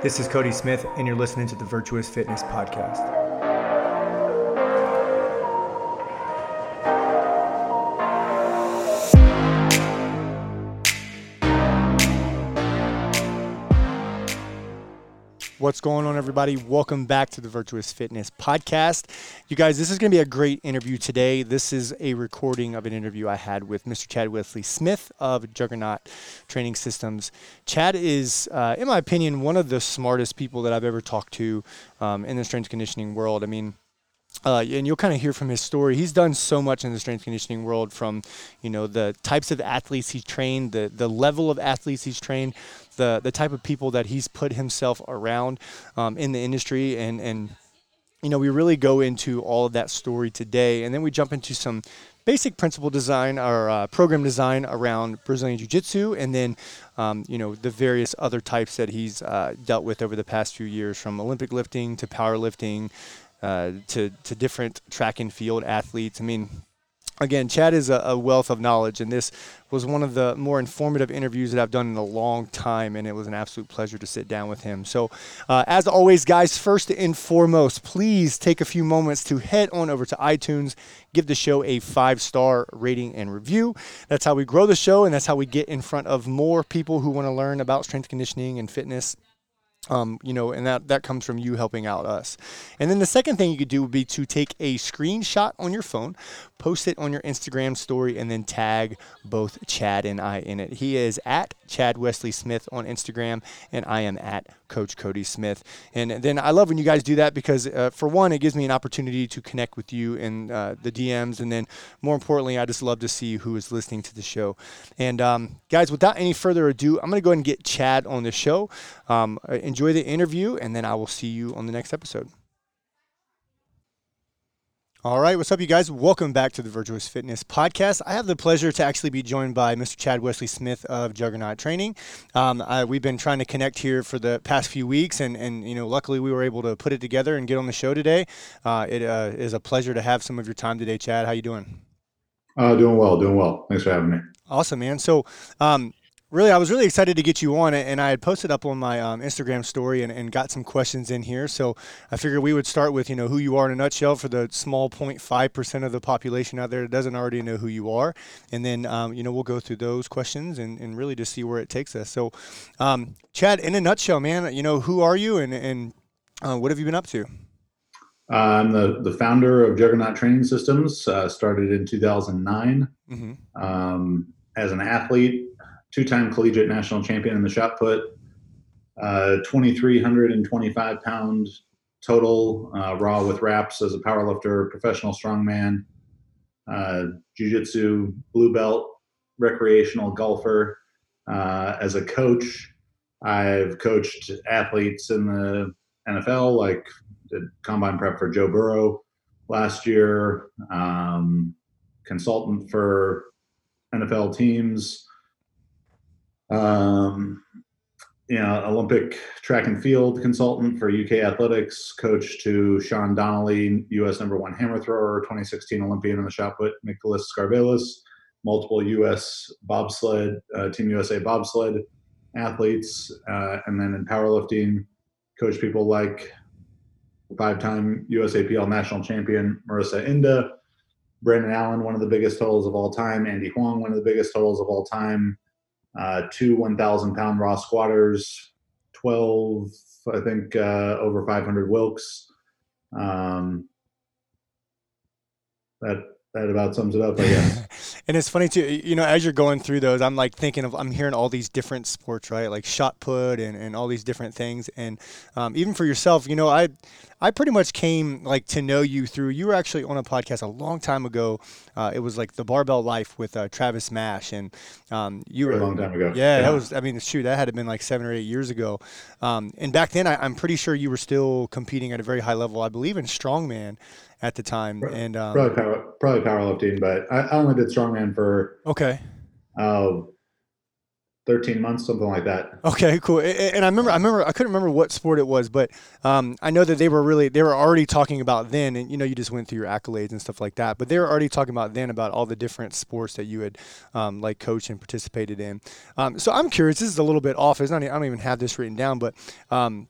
This is Cody Smith, and you're listening to the Virtuous Fitness Podcast. What's going on, everybody? Welcome back to the Virtuous Fitness Podcast. You guys, this is going to be a great interview today. This is a recording of an interview I had with Mr. Chad Wesley Smith of Juggernaut Training Systems. Chad is, uh, in my opinion, one of the smartest people that I've ever talked to um, in the strength conditioning world. I mean, uh, and you'll kind of hear from his story. He's done so much in the strength conditioning world, from you know the types of athletes he's trained, the the level of athletes he's trained, the the type of people that he's put himself around um, in the industry, and and you know we really go into all of that story today, and then we jump into some basic principle design or uh, program design around Brazilian Jiu Jitsu, and then um, you know the various other types that he's uh, dealt with over the past few years, from Olympic lifting to powerlifting uh, to to different track and field athletes. I mean, again, Chad is a, a, wealth of knowledge, and this was one of the more informative interviews that I've done in a long time, and it was an absolute pleasure to sit down with him. So, uh, as always, guys, first and foremost, please take a few moments to head on over to iTunes, give the show a five star rating and review. That's how we grow the show, and that's how we get in front of more people who want to learn about strength conditioning and fitness um, you know, and that, that comes from you helping out us. And then the second thing you could do would be to take a screenshot on your phone, post it on your Instagram story, and then tag both Chad and I in it. He is at Chad Wesley Smith on Instagram, and I am at Coach Cody Smith. And then I love when you guys do that because, uh, for one, it gives me an opportunity to connect with you in uh, the DMs. And then more importantly, I just love to see who is listening to the show. And um, guys, without any further ado, I'm going to go ahead and get Chad on the show. Um, enjoy the interview, and then I will see you on the next episode. All right, what's up, you guys? Welcome back to the Virtuous Fitness Podcast. I have the pleasure to actually be joined by Mr. Chad Wesley Smith of Juggernaut Training. Um, I, we've been trying to connect here for the past few weeks, and, and you know, luckily we were able to put it together and get on the show today. Uh, it uh, is a pleasure to have some of your time today, Chad. How you doing? Uh, doing well, doing well. Thanks for having me. Awesome, man. So, um, really, I was really excited to get you on, and I had posted up on my um, Instagram story and, and, got some questions in here. So I figured we would start with you know who you are in a nutshell for the small 0.5 percent of the population out there that doesn't already know who you are, and then um, you know we'll go through those questions and, and really just see where it takes us. So, um, Chad, in a nutshell, man, you know who are you and and uh, what have you been up to? I'm the, the founder of Juggernaut Training Systems. Uh, started in 2009. Mm-hmm. Um, as an athlete, two-time collegiate national champion in the shot put, uh, 2,325 pound total uh, raw with wraps as a powerlifter, professional strongman, uh, jiu-jitsu blue belt, recreational golfer. Uh, as a coach, I've coached athletes in the NFL, like did combine prep for Joe Burrow last year, um, consultant for NFL teams, um, you know, Olympic track and field consultant for UK Athletics, coach to Sean Donnelly, U.S. number one hammer thrower, 2016 Olympian in the shot put, Nicholas Scarvelis, multiple U.S. bobsled, uh, Team USA bobsled athletes, uh, and then in powerlifting, coach people like five-time USAPL national champion Marissa Inda, Brandon Allen, one of the biggest totals of all time, Andy Huang, one of the biggest totals of all time, uh, two 1,000 pound raw squatters, 12, I think, uh, over 500 Wilks. Um, that that about sums it up, I guess. and it's funny too, you know, as you're going through those, I'm like thinking of, I'm hearing all these different sports, right? Like shot put and, and all these different things. And um, even for yourself, you know, I, I pretty much came like to know you through, you were actually on a podcast a long time ago. Uh, it was like the barbell life with uh, Travis Mash. And um, you were a long time ago. Yeah, yeah, that was, I mean, shoot, that had to been like seven or eight years ago. Um, and back then I, I'm pretty sure you were still competing at a very high level, I believe in strongman at the time. And um, probably power, probably powerlifting, but I, I only did strongman for okay, uh, 13 months, something like that. Okay, cool. And I remember, I remember, I couldn't remember what sport it was, but um, I know that they were really, they were already talking about then, and you know, you just went through your accolades and stuff like that, but they were already talking about then about all the different sports that you had um, like coached and participated in. Um, so I'm curious. This is a little bit off. It's not. I don't even have this written down, but um,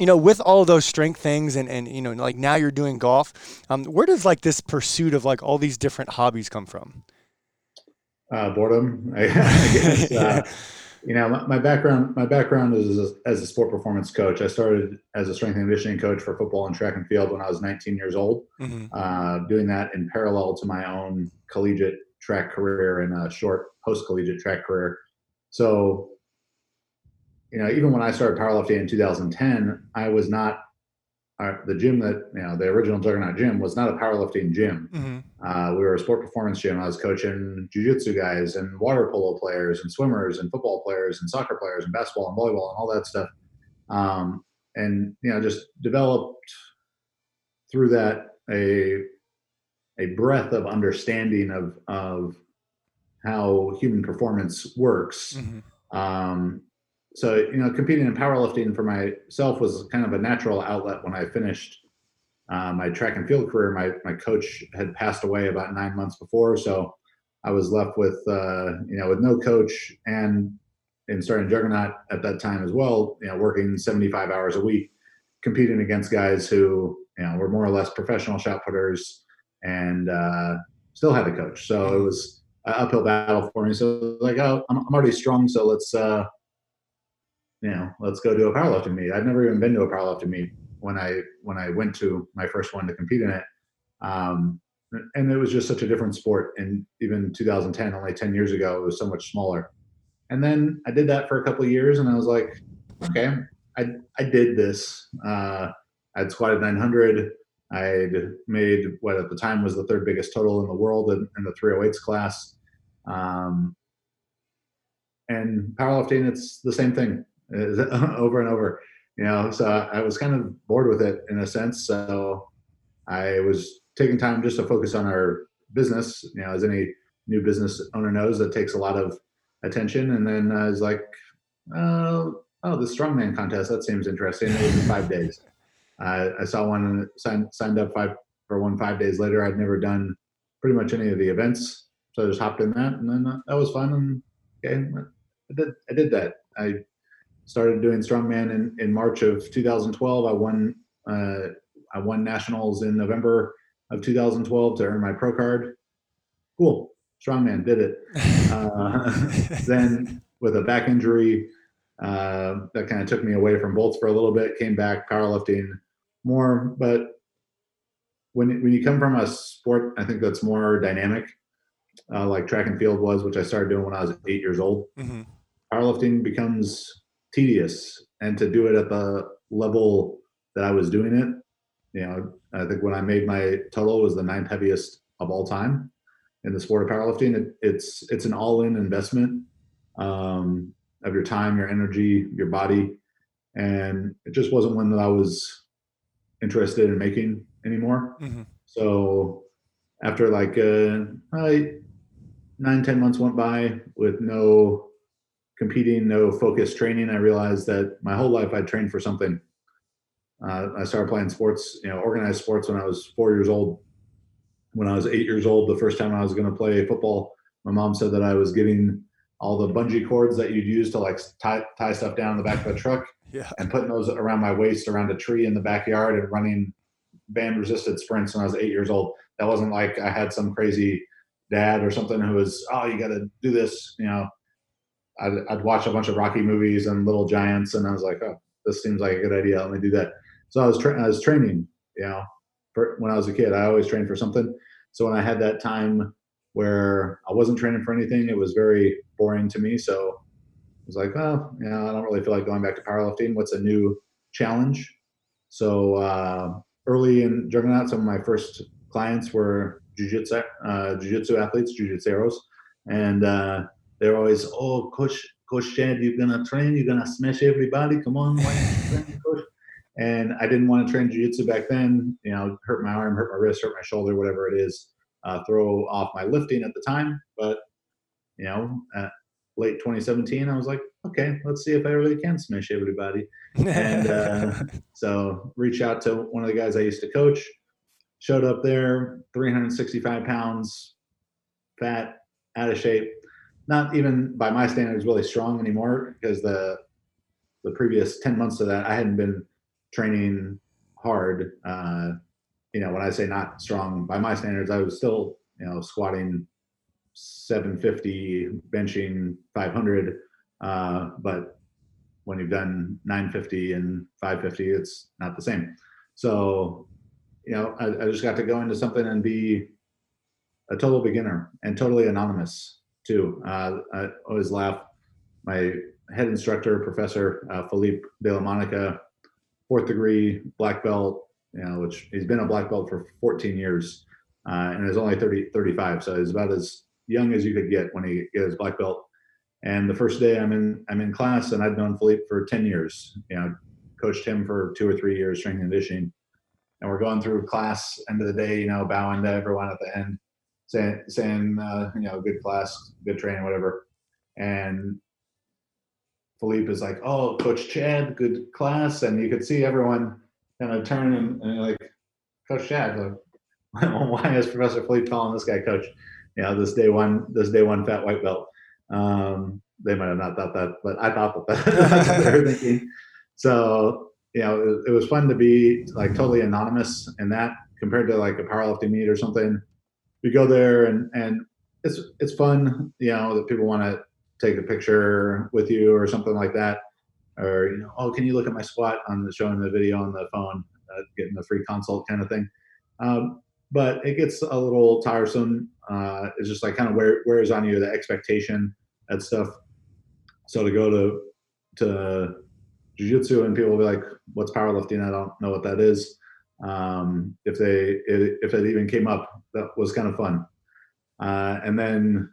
you know, with all those strength things and, and you know, like now you're doing golf, um, where does like this pursuit of like all these different hobbies come from? Uh, boredom, I, I guess. Uh, you know, my, my, background, my background is as a, as a, sport performance coach. I started as a strength and conditioning coach for football and track and field when I was 19 years old, mm-hmm. uh, doing that in parallel to my own collegiate track career and a short post collegiate track career. So you know, even when I started powerlifting in 2010, I was not uh, the gym that you know the original Juggernaut gym was not a powerlifting gym. Mm-hmm. Uh, we were a sport performance gym. I was coaching jujitsu guys and water polo players and swimmers and football players and soccer players and basketball and volleyball and all that stuff. Um, and you know, just developed through that a a breadth of understanding of of how human performance works. Mm-hmm. Um, so you know competing in powerlifting for myself was kind of a natural outlet when i finished uh, my track and field career. My, my coach had passed away about nine months before so i was left with uh, you know with no coach and and starting juggernaut at that time as well you know working 75 hours a week competing against guys who you know were more or less professional shot putters and uh, still had a coach. So it was an uphill battle for me. So like oh i'm, I'm already strong so let's uh you know, let's go do a powerlifting meet. I'd never even been to a powerlifting meet when I when I went to my first one to compete in it. Um, and it was just such a different sport. And even 2010, only 10 years ago, it was so much smaller. And then I did that for a couple of years, and I was like, okay, I I did this. Uh, I'd squatted 900. I'd made what at the time was the third biggest total in the world in, in the 308s class. Um, and powerlifting, it's the same thing. over and over, you know. So I was kind of bored with it in a sense. So I was taking time just to focus on our business. You know, as any new business owner knows, that takes a lot of attention. And then I was like, oh, oh, the strongman contest. That seems interesting. It was in five days. I, I saw one and signed signed up five for one five days later. I'd never done pretty much any of the events, so I just hopped in that, and then uh, that was fun. And okay, I did I did that. I started doing strongman in, in March of 2012. I won uh, I won nationals in November of 2012 to earn my pro card. Cool, strongman did it. Uh, then with a back injury, uh, that kind of took me away from bolts for a little bit. Came back powerlifting more, but when when you come from a sport, I think that's more dynamic, uh, like track and field was, which I started doing when I was eight years old. Mm-hmm. Powerlifting becomes tedious and to do it at the level that I was doing it, you know, I think when I made my total was the ninth heaviest of all time in the sport of powerlifting. It, it's it's an all-in investment um, of your time, your energy, your body, and it just wasn't one that I was interested in making anymore. Mm-hmm. So after like uh, nine ten months went by with no competing, no focused training, I realized that my whole life I'd trained for something. Uh, I started playing sports, you know, organized sports when I was four years old. When I was eight years old, the first time I was going to play football, my mom said that I was getting all the bungee cords that you'd use to like tie, tie stuff down in the back of a truck yeah. and putting those around my waist around a tree in the backyard and running band resisted sprints when I was eight years old. That wasn't like I had some crazy dad or something who was, oh, you got to do this, you know. I'd, I'd watch a bunch of Rocky movies and Little Giants, and I was like, oh, this seems like a good idea. Let me do that. So I was tra- I was training, you know, for, when I was a kid. I always trained for something. So when I had that time where I wasn't training for anything, it was very boring to me. So I was like, oh, you know, I don't really feel like going back to powerlifting. What's a new challenge? So uh, early in Juggernaut, some of my first clients were jiu-jitsu, uh, jiu-jitsu athletes, jiu-jitseros. And uh, they're always, oh, coach, coach Chad, you're gonna train, you're gonna smash everybody. Come on, train, coach? And I didn't want to train jiu-jitsu back then. You know, hurt my arm, hurt my wrist, hurt my shoulder, whatever it is. Uh, throw off my lifting at the time, but you know, late 2017, I was like, okay, let's see if I really can smash everybody. and uh, so reach out to one of the guys I used to coach. Showed up there, 365 pounds, fat, out of shape. Not even by my standards really strong anymore because the the previous 10 months of that I hadn't been training hard. Uh, you know, when I say not strong by my standards, I was still, you know, squatting 750, benching 500. Uh, but when you've done 950 and 550, it's not the same. So, you know, I, I just got to go into something and be a total beginner and totally anonymous too. Uh, I always laugh. My head instructor, Professor uh, Philippe de la Monica, fourth degree black belt, you know, which he's been a black belt for 14 years uh, and is only 30, 35. So he's about as young as you could get when he gets his black belt. And the first day I'm in, I'm in class and I've known Philippe for 10 years, you know, coached him for two or three years, strength and conditioning. And we're going through class, end of the day, you know, bowing to everyone at the end, saying, saying, uh, you know, good class, good training, whatever. And Philippe is like, "Oh, Coach Chad, good class," and you could see everyone kind of turn and, and like, "Coach Chad, like, why is Professor Philippe calling this guy coach?" You know, this day one, this day one fat white belt. Um, they might have not thought that, but I thought that that's what they were thinking. So, you know, it, it was fun to be like totally anonymous in that compared to like a powerlifting meet or something. We go there and and it's it's fun, you know, that people want to take a picture with you or something like that. Or you know oh can you look at my squat on the showing the video on the phone uh, getting the free consult kind of thing. Um, but it gets a little tiresome uh, it's just like kind of where wears on you the expectation and stuff. So to go to to jiu-jitsu and people will be like what's powerlifting? I don't know what that is um, if they if it even came up that was kind of fun uh, and then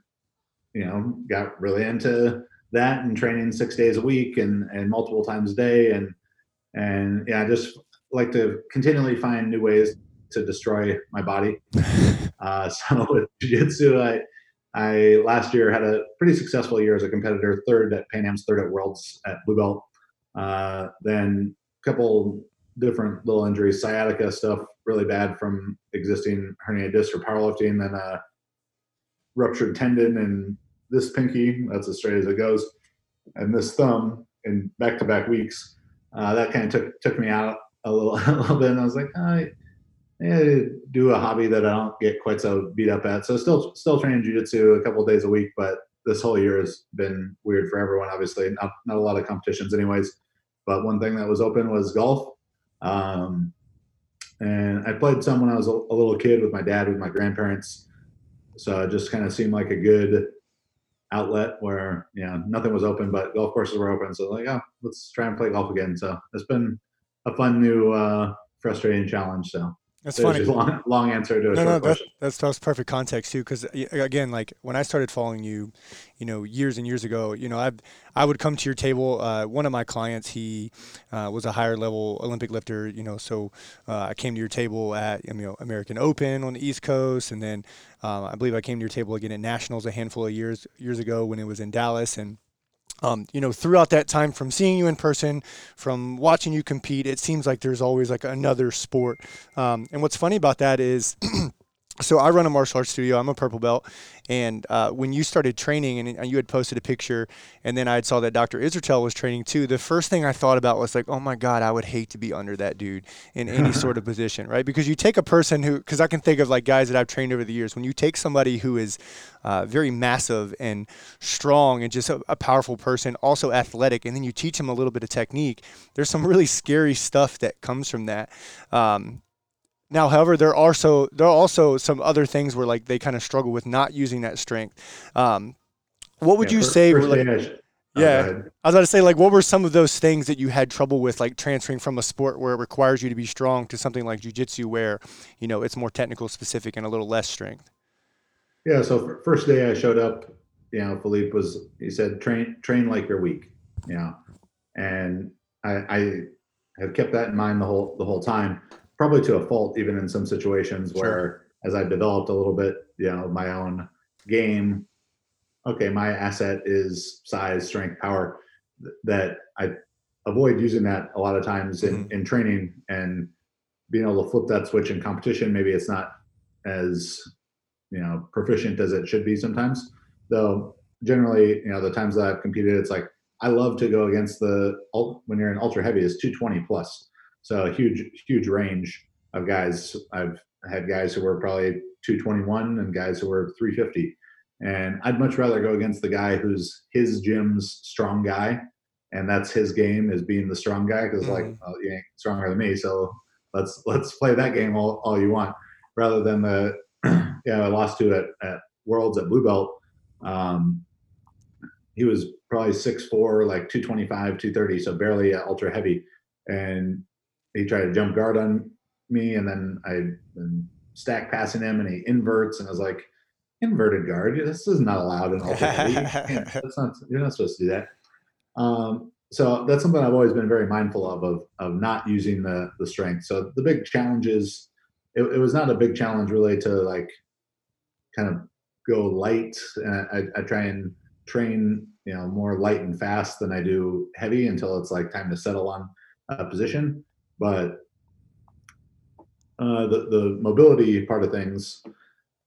you know, got really into that and training six days a week and, and multiple times a day. And, and yeah, I just like to continually find new ways to destroy my body. Uh, so with jiu-jitsu, I, I last year had a pretty successful year as a competitor, third at Pan Am's, third at Worlds at Blue Belt. Uh, then a couple different little injuries, sciatica stuff, really bad from existing herniated disc for powerlifting, then a ruptured tendon and this pinky, that's as straight as it goes, and this thumb in back-to-back weeks. Uh, that kind of took took me out a little a little bit, and I was like, I do a hobby that I don't get quite so beat up at. So still still training jujitsu a couple days a week, but this whole year has been weird for everyone. Obviously, not not a lot of competitions, anyways. But one thing that was open was golf. Um, and I played some when I was a, a little kid with my dad, with my grandparents. So it just kind of seemed like a good outlet where you know nothing was open, but golf courses were open. So like, oh, let's try and play golf again. So it's been a fun new uh, frustrating challenge. So that's funny. Long, long, answer to a no, short no, question. That's, that's perfect context too. Because again, like when I started following you, you know, years and years ago, you know, I I would come to your table. Uh, one of my clients, he uh, was a higher level Olympic lifter. You know, so uh, I came to your table at you know American Open on the East Coast, and then um, I believe I came to your table again at Nationals a handful of years years ago when it was in Dallas, and um, you know, throughout that time from seeing you in person, from watching you compete, it seems like there's always like another sport. Um, and what's funny about that is so I run a martial arts studio. I'm a purple belt, and uh, when you started training, and, you had posted a picture, and then I saw that Dr. Israetel was training too. The first thing I thought about was like, oh my God, I would hate to be under that dude in any sort of position, right? Because you take a person who, because I can think of like guys that I've trained over the years. When you take somebody who is uh, very massive and strong and just a, a, powerful person, also athletic, and then you teach them a little bit of technique. There's some really scary stuff that comes from that. Um, now, however, there are so there are also some other things where like they kind of struggle with not using that strength. Um, what would yeah, you say? Were, like, oh, yeah, I was about to say like what were some of those things that you had trouble with, like transferring from a sport where it requires you to be strong to something like jujitsu, where you know it's more technical specific and a little less strength. Yeah. So first day I showed up, you know, Philippe was he said train train like you're weak, you know, and I, I have kept that in mind the whole the whole time probably to a fault, even in some situations sure. where, as I've developed a little bit, you know, my own game, okay, my asset is size, strength, power, that I avoid using that a lot of times in, mm-hmm. in training and being able to flip that switch in competition. Maybe it's not as you know proficient as it should be sometimes. Though generally, you know, the times that I've competed, it's like I love to go against the when you're in ultra heavy is 220 plus, so a huge huge range of guys. I've had guys who were probably 221 and guys who were 350. And I'd much rather go against the guy who's his gym's strong guy, and that's his game is being the strong guy because mm-hmm. like oh, you ain't stronger than me, so let's let's play that game all, all you want, rather than the yeah I lost to at, at Worlds at Blue Belt. Um, he was probably 6'4", like 225, 230, so barely ultra heavy. And he tried to jump guard on me, and then I stack passing him, and he inverts, and I was like, inverted guard. This is not allowed in ultra heavy. that's not, you're not supposed to do that. Um, so that's something I've always been very mindful of, of, of not using the, the strength. So the big challenge is, it, it was not a big challenge really to like kind of go light. And I, I try and train, you know, more light and fast than I do heavy until it's like time to settle on a position. But uh, the the mobility part of things,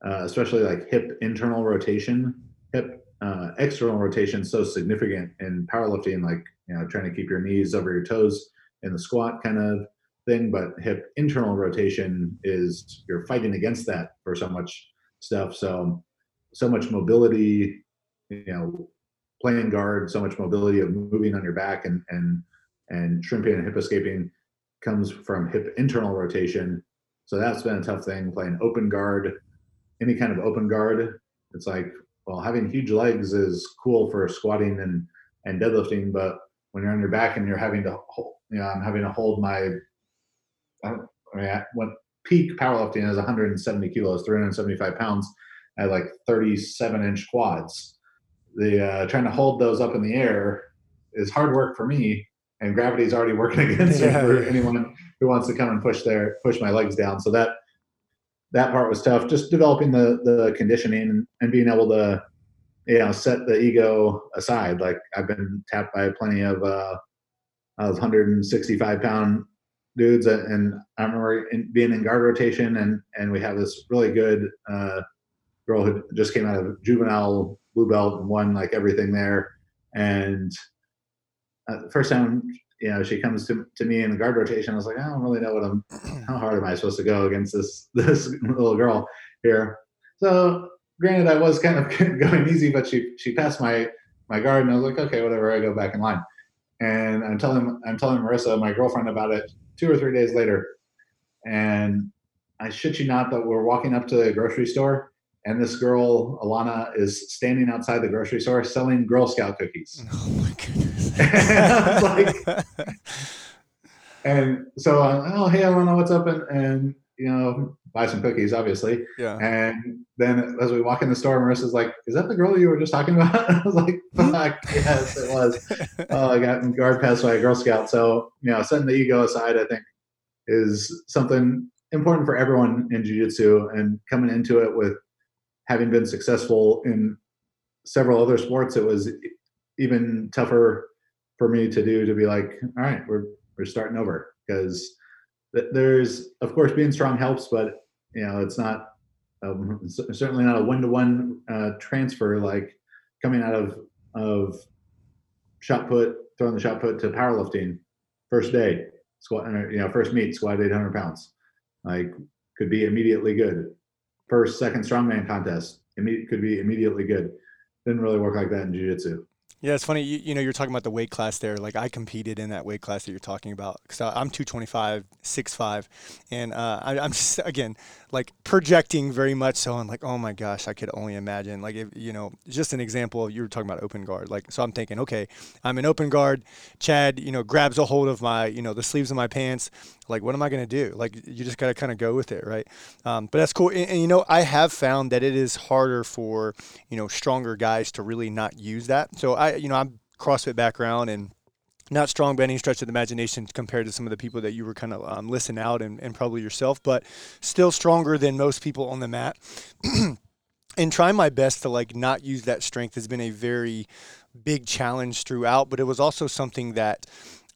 uh, especially like hip internal rotation, hip uh, external rotation, so significant in powerlifting. Like you know, trying to keep your knees over your toes in the squat kind of thing. But hip internal rotation is you're fighting against that for so much stuff. So so much mobility, you know, playing guard, so much mobility of moving on your back and and and shrimping and hip escaping comes from hip internal rotation. So that's been a tough thing playing open guard, any kind of open guard. It's like, well, having huge legs is cool for squatting and and deadlifting, but when you're on your back and you're having to hold, you know, I'm having to hold my, I, mean, what peak powerlifting is 170 kilos, 375 pounds at like 37 inch quads. The uh, trying to hold those up in the air is hard work for me, and gravity is already working against yeah, it for anyone who wants to come and push their push my legs down. So that that part was tough. Just developing the the conditioning and, and being able to you know set the ego aside. Like I've been tapped by plenty of uh, of 165 pound dudes, and I remember in, being in guard rotation, and and we have this really good uh, girl who just came out of juvenile blue belt and won like everything there, and uh, first time you know she comes to, to me in the guard rotation, I was like, I don't really know what I'm. How hard am I supposed to go against this this little girl here? So granted, I was kind of going easy, but she she passed my my guard, and I was like, okay, whatever. I go back in line, and I'm telling I'm telling Marissa, my girlfriend, about it two or three days later, and I shit you not that we're walking up to the grocery store, and this girl Alana is standing outside the grocery store selling Girl Scout cookies. Oh my goodness! and, like, and so, uh, oh hey Alana, what's up? And and you know, buy some cookies, obviously. Yeah. And then as we walk in the store, Marissa's like, "Is that the girl you were just talking about?" I was like, "Fuck, yes, it was." oh, I got guard passed by a Girl Scout. So you know, setting the ego aside, I think, is something important for everyone in jiu-jitsu and coming into it with having been successful in several other sports it was even tougher for me to do to be like all right we're we're starting over. Because there's of course being strong helps, but you know it's not um, certainly not a one to one transfer like coming out of of shot put throwing the shot put to powerlifting first day squat you know first meet squat 800 pounds like could be immediately good first second strongman contest immediate could be immediately good didn't really work like that in jiu-jitsu yeah, it's funny. You, you know, you're talking about the weight class there. Like I competed in that weight class that you're talking about because I'm 225, 6'5", and uh, I, am just again like projecting very much so. I'm like, oh my gosh, I could only imagine. Like if you know, just an example. You were talking about open guard. Like so, I'm thinking, okay, I'm an open guard. Chad, you know, grabs a hold of my, you know, the sleeves of my pants. Like, what am I gonna do? Like, you just gotta kind of go with it, right? Um, but that's cool. And, and you know, I have found that it is harder for you know stronger guys to really not use that. So I you know, I'm CrossFit background and not strong by any stretch of the imagination compared to some of the people that you were kind of um, listening out and, and probably yourself, but still stronger than most people on the mat. and try my best to like not use that strength has been a very big challenge throughout, but it was also something that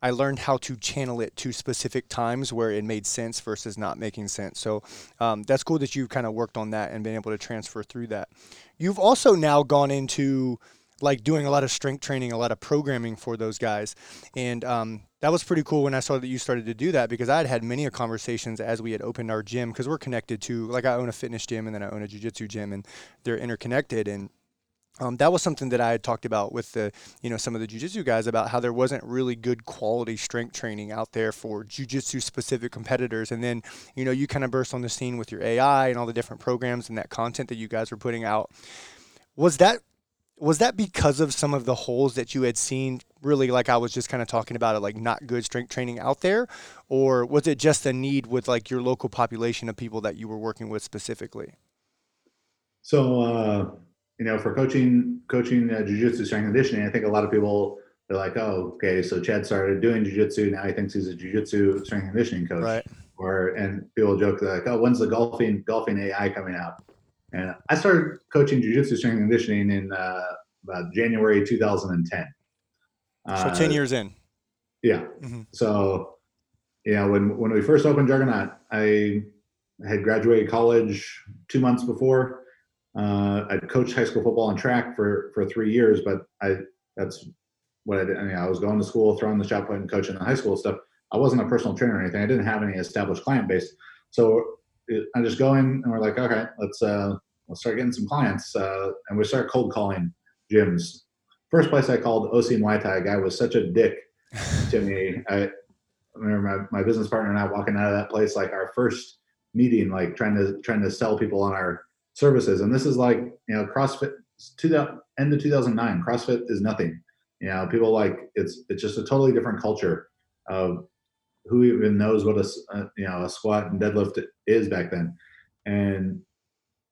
I learned how to channel it to specific times where it made sense versus not making sense. So um, that's cool that you've kind of worked on that and been able to transfer through that. You've also now gone into like doing a lot of strength training, a lot of programming for those guys. And um, that was pretty cool when I saw that you started to do that because I had had many conversations as we had opened our gym because we're connected to, like, I own a fitness gym and then I own a jujitsu gym and they're interconnected. And um, that was something that I had talked about with the, you know, some of the jujitsu guys about how there wasn't really good quality strength training out there for jujitsu specific competitors. And then, you know, you kind of burst on the scene with your AI and all the different programs and that content that you guys were putting out. Was that was that because of some of the holes that you had seen? Really like i was just kind of talking about it like not good strength training out there? Or was it just a need with like your local population of people that you were working with specifically? So uh, you know for coaching coaching uh, jiu-jitsu strength conditioning i think a lot of people they're like oh okay so chad started doing jiu-jitsu now he thinks he's a jiu-jitsu strength conditioning coach. Right. or and people joke like oh when's the golfing golfing ai coming out and I started coaching jujitsu strength and conditioning in uh, about January 2010. So uh, 10 years in. Yeah. Mm-hmm. So, yeah, when, when we first opened Juggernaut, I had graduated college two months before. Uh, I'd coached high school football and track for, for three years, but I that's what I did. I, mean, I was going to school, throwing the shot put and coaching the high school stuff. I wasn't a personal trainer or anything. I didn't have any established client base. So I just go in and we're like, okay, let's uh, let's start getting some clients, uh, and we start cold calling gyms. First place I called OC Muay Thai guy was such a dick to me. I remember my, my business partner and I walking out of that place like our first meeting, like trying to trying to sell people on our services. And this is like you know CrossFit to the end of 2009. CrossFit is nothing. You know, people like it's it's just a totally different culture of who even knows what a, a, you know a squat and deadlift is back then and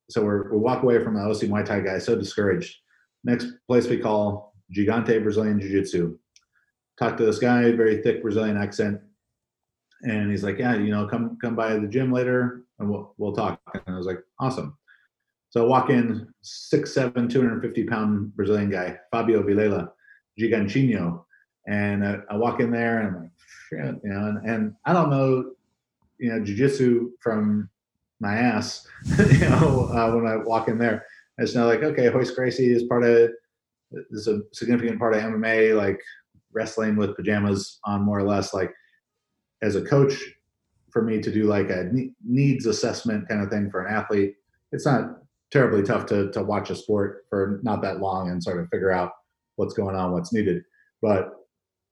so we're, we walk away from the OC Muay Thai guy so discouraged. Next place we call Gigante Brazilian Jiu Jitsu talk to this guy very thick Brazilian accent and he's like yeah you know come come by the gym later and we'll, we'll talk. And I was like awesome. So I walk in six seven 250 pound Brazilian guy Fabio Vilela Gigantinho. And I, I walk in there and I'm like shit, you know, and, and I don't know, you know, jujitsu from my ass, you know, uh, when I walk in there. It's not like, okay, Royce Gracie is part of, is a significant part of MMA, like wrestling with pajamas on more or less. Like as a coach, for me to do like a needs assessment kind of thing for an athlete, it's not terribly tough to, to watch a sport for not that long and sort of figure out what's going on, what's needed. But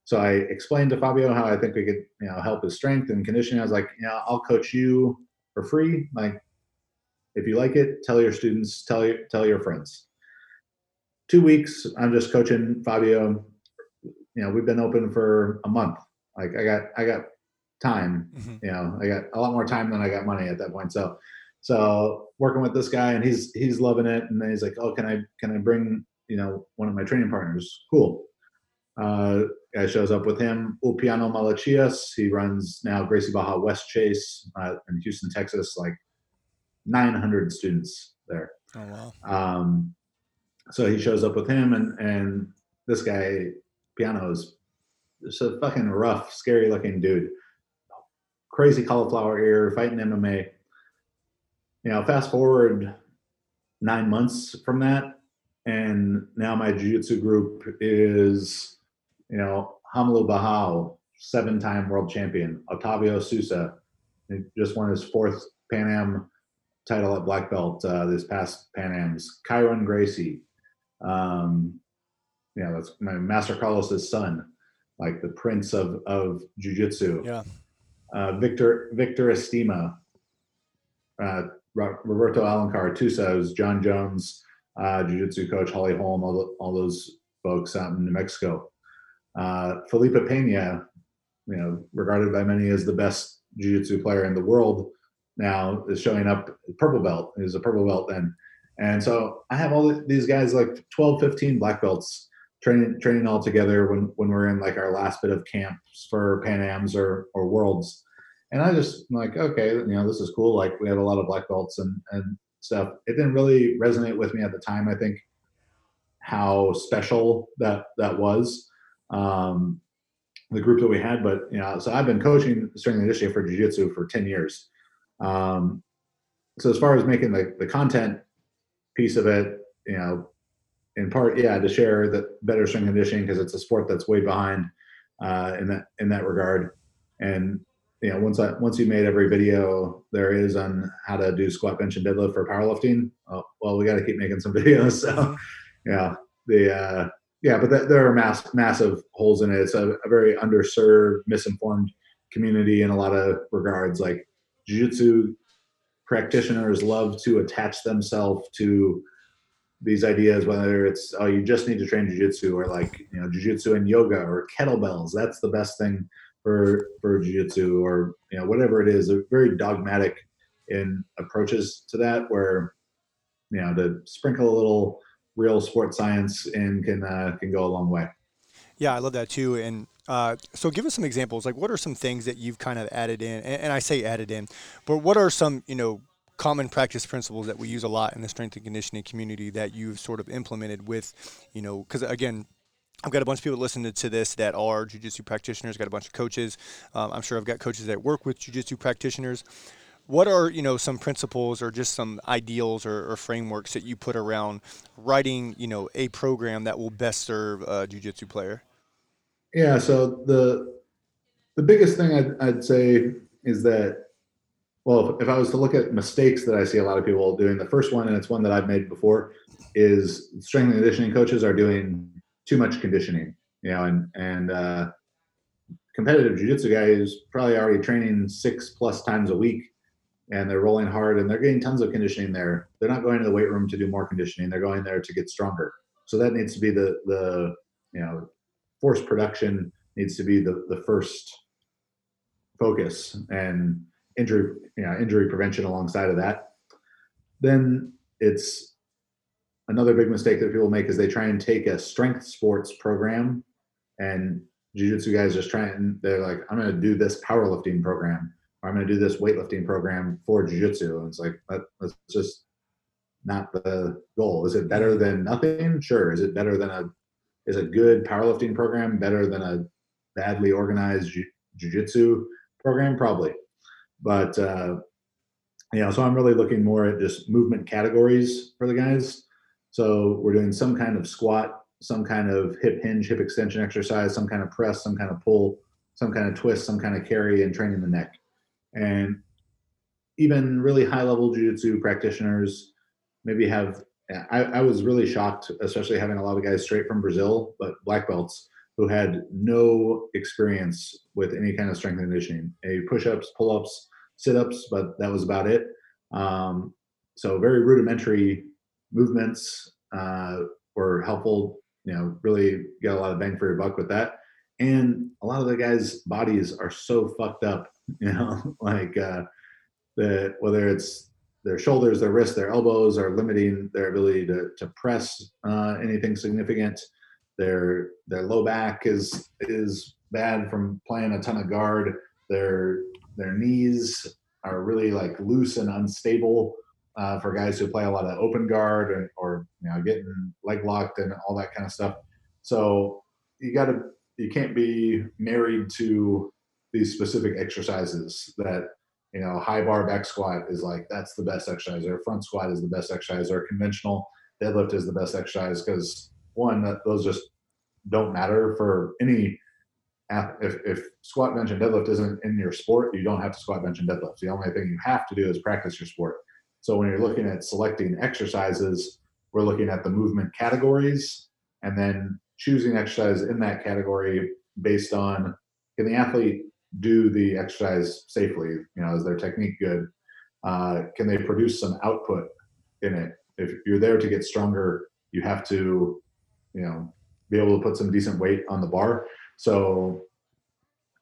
so I explained to Fabio how I think we could, you know, help his strength and conditioning. I was like, you know, I'll coach you for free. Like, if you like it, tell your students, tell your tell your friends. Two weeks, I'm just coaching Fabio. You know, we've been open for a month. Like, I got I got time. Mm-hmm. You know, I got a lot more time than I got money at that point. So, so working with this guy, and he's he's loving it. And then he's like, oh, can I can I bring you know one of my training partners? Cool uh, guy shows up with him. Ulpiano Malachias. He runs now Gracie Barra West Chase uh, in Houston, Texas. Like 900 students there. Oh wow. Um, so he shows up with him, and and this guy Piano is just a fucking rough, scary looking dude. Crazy cauliflower ear, fighting MMA. You know, fast forward nine months from that, and now my jiu-jitsu group is you know, Romulo Barral, seven-time world champion. Otavio Sousa, he just won his fourth Pan Am title at black belt uh, this past Pan Am's. Kayron Gracie, um, yeah, that's my Master Carlos's son, like the prince of of jujitsu. Yeah. Uh, Victor Victor Estima, uh, Roberto Alencar, Tussa, Jon Jones, uh, jiu-jitsu coach Holly Holm, all, the, all those folks out in New Mexico. Uh, Felipe Pena, you know, regarded by many as the best jiu-jitsu player in the world, now is showing up purple belt. He's a purple belt then. And so I have all these guys like 12, 15 black belts training training all together when when we're in like our last bit of camps for Pan Am's or or Worlds. And I just I'm like, okay, you know, this is cool. Like we have a lot of black belts and and stuff, it didn't really resonate with me at the time. I think how special that that was. Um, the group that we had, but you know, so I've been coaching strength and conditioning for jiu-jitsu for 10 years. Um, so as far as making the, the content piece of it, you know, in part, yeah, to share the better strength conditioning because it's a sport that's way behind uh, in that in that regard. And you know, once I once you made every video there is on how to do squat, bench, and deadlift for powerlifting, oh, well, we got to keep making some videos. So, mm-hmm. yeah, the uh, yeah, but th- there are mass, massive holes in it. It's a, a, very underserved, misinformed community in a lot of regards. Like jiu-jitsu practitioners love to attach themselves to these ideas, whether it's oh you just need to train jiu-jitsu or like you know jiu-jitsu and yoga or kettlebells. That's the best thing for for jiu-jitsu or you know whatever it is. They're very dogmatic in approaches to that, where you know to sprinkle a little real sports science and can uh, can go a long way. Yeah, I love that too. And uh, so, give us some examples. Like, what are some things that you've kind of added in? And, and I say added in, but what are some you know common practice principles that we use a lot in the strength and conditioning community that you've sort of implemented with, you know, because again, I've got a bunch of people listening to this that are jujitsu practitioners. Got a bunch of coaches. Um, I'm sure I've got coaches that work with jujitsu practitioners what are you know some principles or just some ideals or, or, frameworks that you put around writing you know a program that will best serve a jiu-jitsu player? Yeah so the the biggest thing I'd, I'd say is that well if, i was to look at mistakes that i see a lot of people doing the first one and it's one that i've made before is strength and conditioning coaches are doing too much conditioning you know and and uh competitive jiu-jitsu guy is probably already training six plus times a week and they're rolling hard and they're getting tons of conditioning there. They're not going to the weight room to do more conditioning. They're going there to get stronger. So that needs to be the the you know force production needs to be the the first focus and injury you know injury prevention alongside of that. Then it's another big mistake that people make is they try and take a strength sports program and jiu-jitsu guys just trying they're like i'm going to do this powerlifting program I'm going to do this weightlifting program for jiu-jitsu. And it's like, that, that's just not the goal. Is it better than nothing? Sure. Is it better than a, is a good powerlifting program better than a badly organized jiu-jitsu program? Probably. But, uh, you know, so I'm really looking more at just movement categories for the guys. So we're doing some kind of squat, some kind of hip hinge, hip extension exercise, some kind of press, some kind of pull, some kind of twist, some kind of carry, and training the neck and even really high level jiu-jitsu practitioners maybe have I, I, was really shocked especially having a lot of guys straight from brazil but black belts who had no experience with any kind of strength and conditioning. A push-ups pull-ups sit-ups but that was about it. Um, so very rudimentary movements uh, were helpful you know really get a lot of bang for your buck with that. And a lot of the guys bodies are so fucked up you know, like uh, the whether it's their shoulders, their wrists, their elbows are limiting their ability to to press uh, anything significant. Their their low back is is bad from playing a ton of guard. Their their knees are really like loose and unstable uh, for guys who play a lot of open guard and, or you know getting leg locked and all that kind of stuff. So you got to you can't be married to these specific exercises that you know high bar back squat is like that's the best exercise or front squat is the best exercise or conventional deadlift is the best exercise because one those just don't matter for any if, if squat bench and deadlift isn't in your sport you don't have to squat bench and deadlift. The only thing you have to do is practice your sport. So when you're looking at selecting exercises we're looking at the movement categories and then choosing exercise in that category based on can the athlete do the exercise safely? You know, is their technique good? Uh, can they produce some output in it? If you're there to get stronger, you have to, you know, be able to put some decent weight on the bar. So,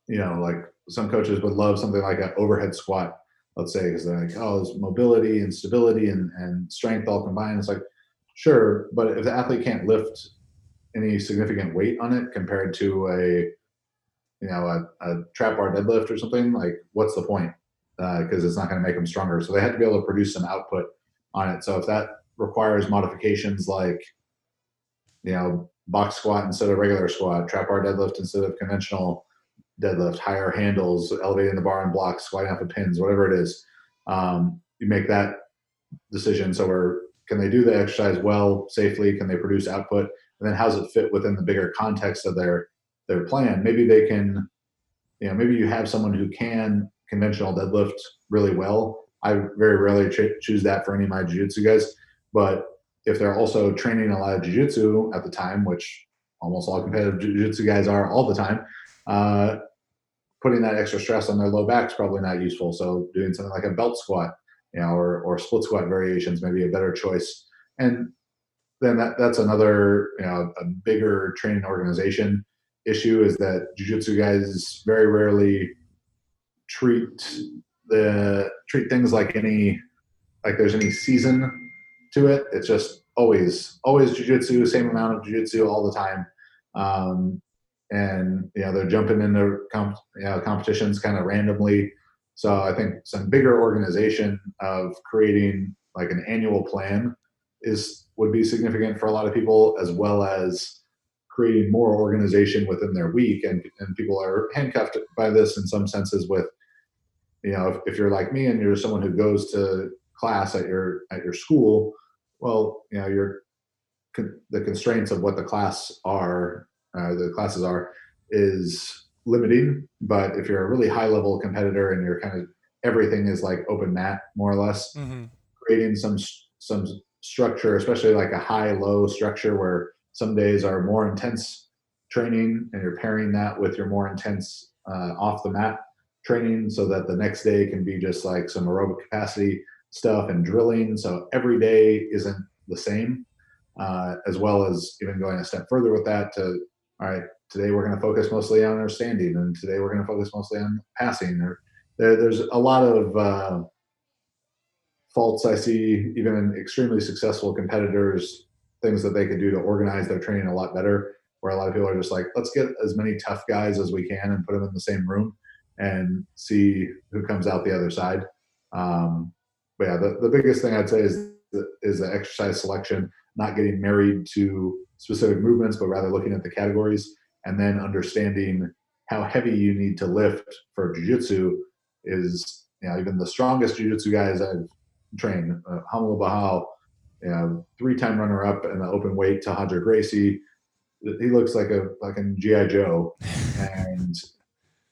you know, like some coaches would love something like an overhead squat, let's say, because they're like, oh, it's mobility and stability and, and strength all combined. It's like, sure, but if the athlete can't lift any significant weight on it compared to a you know, a, a trap bar deadlift or something, like what's the point? Because uh, it's not going to make them stronger. So they have to be able to produce some output on it. So if that requires modifications like, you know, box squat instead of regular squat, trap bar deadlift instead of conventional deadlift, higher handles, elevating the bar and blocks, squatting off of pins, whatever it is, um, you make that decision. So we're can they do the exercise well, safely? Can they produce output? And then how's it fit within the bigger context of their their plan? Maybe they can, you know, maybe you have someone who can conventional deadlift really well. I very rarely ch- choose that for any of my jiu-jitsu guys, but if they're also training a lot of jiu-jitsu at the time, which almost all competitive jiu-jitsu guys are all the time, uh, putting that extra stress on their low back is probably not useful. So doing something like a belt squat, you know, or, or split squat variations may be a better choice. And then that, that's another, you know, a bigger training organization issue is that jiu-jitsu guys very rarely treat the treat things like any like there's any season to it. It's just always always jiu-jitsu, same amount of jiu-jitsu all the time. Um, and you know they're jumping into comp, you know, competitions kind of randomly. So I think some bigger organization of creating like an annual plan is would be significant for a lot of people, as well as creating more organization within their week. And and people are handcuffed by this in some senses with, you know, if, if you're like me and you're someone who goes to class at your at your school, well, you know, you're the constraints of what the class are uh, the classes are is limiting. But if you're a really high level competitor and you're kind of everything is like open mat more or less, mm-hmm. creating some some structure, especially like a high low structure where some days are more intense training and you're pairing that with your more intense uh, off the mat training so that the next day can be just like some aerobic capacity stuff and drilling so every day isn't the same uh, as well as even going a step further with that to all right, today we're going to focus mostly on our standing, and today we're going to focus mostly on passing. Or there, there's a lot of uh, faults I see, even in extremely successful competitors, things that they could do to organize their training a lot better. Where a lot of people are just like, let's get as many tough guys as we can and put them in the same room and see who comes out the other side. Um, but yeah, the, the biggest thing I'd say is the, is the exercise selection, not getting married to specific movements, but rather looking at the categories and then understanding how heavy you need to lift for jiu-jitsu is, you know, even the strongest jiu-jitsu guys I've trained, uh, Romulo Barral, you know, three-time runner-up in the open weight to Roger Gracie. He looks like a like a GI Joe, and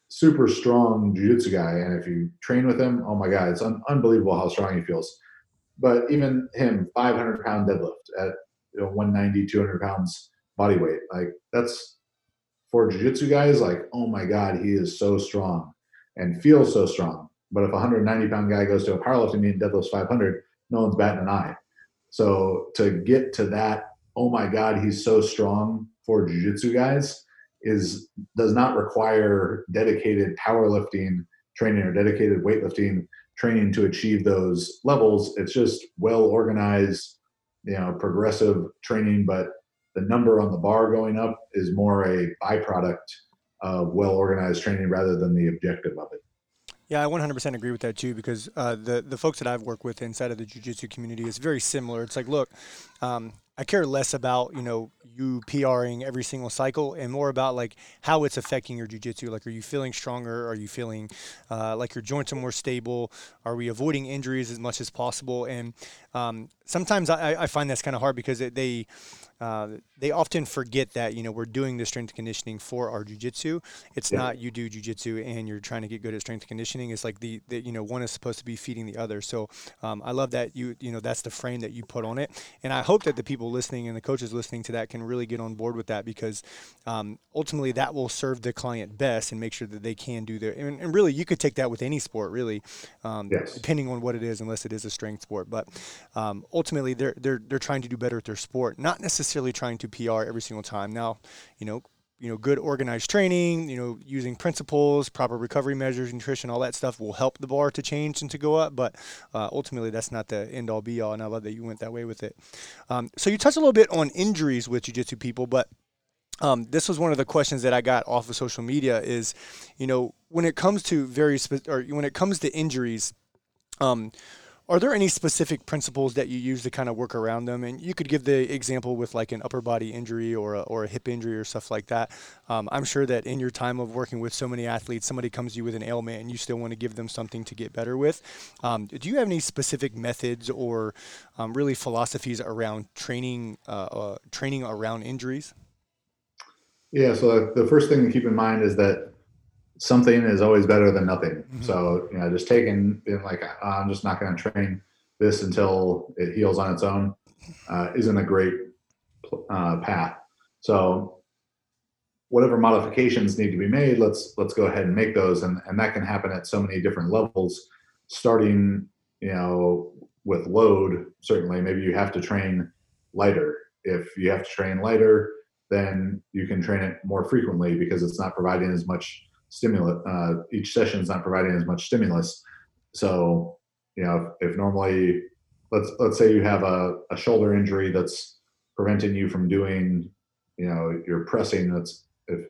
super strong jiu-jitsu guy. And if you train with him, oh my god, it's un- unbelievable how strong he feels. But even him, 500 pound deadlift at you know 190 200 pounds body weight like that's for jiu-jitsu guys like oh my god he is so strong and feels so strong but if a 190 pound guy goes to a powerlifting meet and deadlifts 500 no one's batting an eye so to get to that oh my god he's so strong for jiu-jitsu guys is does not require dedicated powerlifting training or dedicated weightlifting training to achieve those levels it's just well organized you know progressive training, but the number on the bar going up is more a byproduct of well organized training rather than the objective of it. Yeah, I 100% agree with that too because uh, the the folks that I've worked with inside of the jiu-jitsu community is very similar. It's like, look, um, I care less about you know you PRing every single cycle and more about like how it's affecting your jiu-jitsu. Like, are you feeling stronger? Are you feeling uh, like your joints are more stable? Are we avoiding injuries as much as possible? And um, sometimes I, I find that's kind of hard because it, they uh, they often forget that you know we're doing the strength conditioning for our jujitsu. It's yeah. not you do jujitsu and you're trying to get good at strength conditioning. It's like the, the you know one is supposed to be feeding the other. So um, I love that you you know that's the frame that you put on it, and I hope that the people listening and the coaches listening to that can really get on board with that because um, ultimately that will serve the client best and make sure that they can do their and, and really you could take that with any sport really, um, yes. depending on what it is, unless it is a strength sport. But um, ultimately they're they're they're trying to do better at their sport, not necessarily necessarily trying to PR every single time. Now, you know, you know, good organized training, you know, using principles, proper recovery measures, nutrition, all that stuff will help the bar to change and to go up. But uh, ultimately, that's not the end all be all. And I love that you went that way with it. Um, so you touched a little bit on injuries with jiu-jitsu people, but um, this was one of the questions that I got off of social media. Is you know when it comes to very spe- or when it comes to injuries, um, are there any specific principles that you use to kind of work around them? And you could give the example with like an upper body injury or a, or a hip injury or stuff like that. Um, I'm sure that in your time of working with so many athletes, somebody comes to you with an ailment and you still want to give them something to get better with. Um, do you have any specific methods or um, really philosophies around training uh, uh, training around injuries? Yeah. So the first thing to keep in mind is that something is always better than nothing. Mm-hmm. So, you know, just taking being like, oh, I'm just not going to train this until it heals on its own uh, isn't a great uh, path. So, whatever modifications need to be made, let's let's go ahead and make those, and and that can happen at so many different levels. Starting, you know, with load, certainly, maybe you have to train lighter. If you have to train lighter, then you can train it more frequently because it's not providing as much stimulus. Uh, each session is not providing as much stimulus. So, you know, if, if normally, let's let's say you have a, a shoulder injury that's preventing you from doing, you know, your pressing. That's if,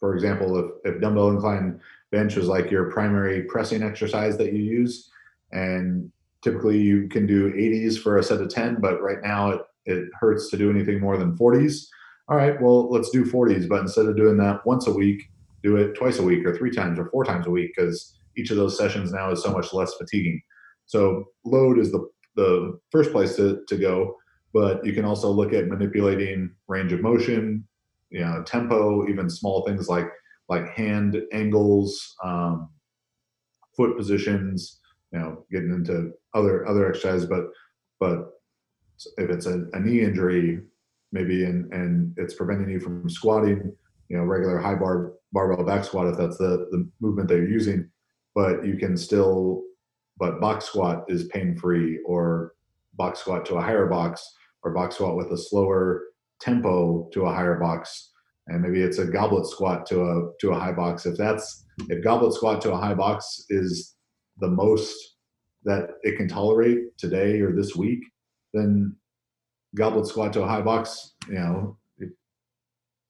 for example, if if dumbbell incline bench was like your primary pressing exercise that you use, and typically you can do 80s for a set of 10, but right now it it hurts to do anything more than 40s. All right, well, let's do 40s, but instead of doing that once a week, do it twice a week or three times or four times a week because each of those sessions now is so much less fatiguing. So load is the the first place to, to go, but you can also look at manipulating range of motion, you know, tempo, even small things like like hand angles, um, foot positions, you know, getting into other other exercises. But but if it's a, a knee injury, maybe and and it's preventing you from squatting, you know, regular high bar barbell back squat if that's the, the movement that you're using, but you can still, but box squat is pain free or box squat to a higher box or box squat with a slower tempo to a higher box. And maybe it's a goblet squat to a to a high box. If that's if goblet squat to a high box is the most that it can tolerate today or this week, then goblet squat to a high box, you know,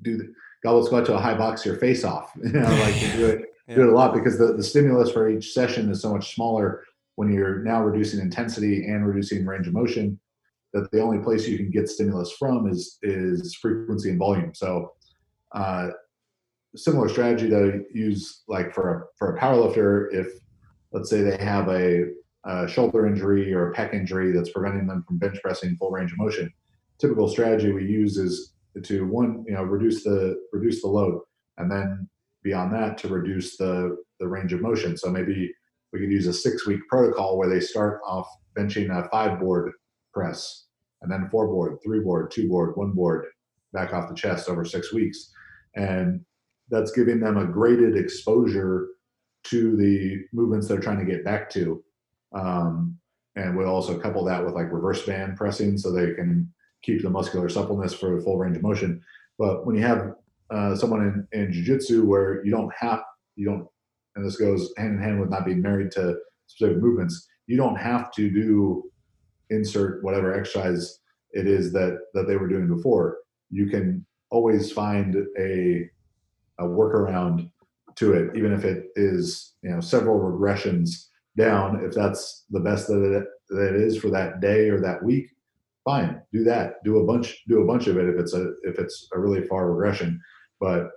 do the, goblet squat to a high box your face off. You know, like you do it yeah. do it a lot because the, the stimulus for each session is so much smaller when you're now reducing intensity and reducing range of motion that the only place you can get stimulus from is is frequency and volume. So uh, similar strategy that I use like for a for a powerlifter, if let's say they have a, a shoulder injury or a pec injury that's preventing them from bench pressing full range of motion, typical strategy we use is to one, you know, reduce the reduce the load, and then beyond that to reduce the the range of motion. So maybe we could use a six week protocol where they start off benching a five board press, and then four board, three board, two board, one board, back off the chest over six weeks, and that's giving them a graded exposure to the movements they're trying to get back to. Um, and we'll also couple that with like reverse band pressing so they can keep the muscular suppleness for the full range of motion. But when you have uh, someone in, in jiu-jitsu where you don't have, you don't, and this goes hand in hand with not being married to specific movements, you don't have to do insert whatever exercise it is that that they were doing before. You can always find a a workaround to it, even if it is you know several regressions down. If that's the best that it, that it is for that day or that week, fine, do that. Do a bunch, do a bunch of it if it's a if it's a really far regression. But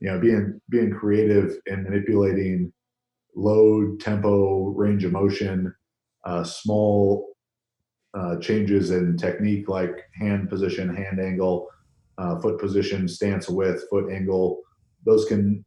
you know, being being creative and manipulating load, tempo, range of motion, uh, small uh, changes in technique like hand position, hand angle, uh, foot position, stance width, foot angle. Those can,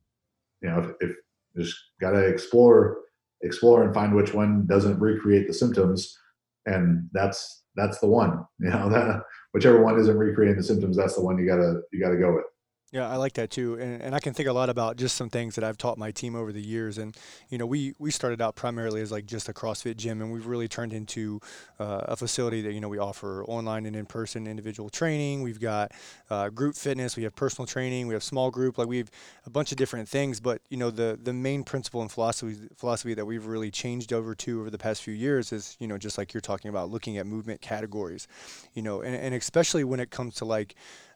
you know, if, if just gotta explore, explore and find which one doesn't recreate the symptoms, and that's that's the one. You know, that whichever one isn't recreating the symptoms, that's the one you gotta you gotta go with. Yeah, I like that too, and, and I can think a lot about just some things that I've taught my team over the years. And you know, we we started out primarily as like just a CrossFit gym, and we've really turned into uh, a facility that you know we offer online and in person individual training. We've got uh, group fitness, we have personal training, we have small group, like we have a bunch of different things. But you know, the the main principle and philosophy philosophy that we've really changed over to over the past few years is you know just like you're talking about looking at movement categories, you know, and, and especially when it comes to like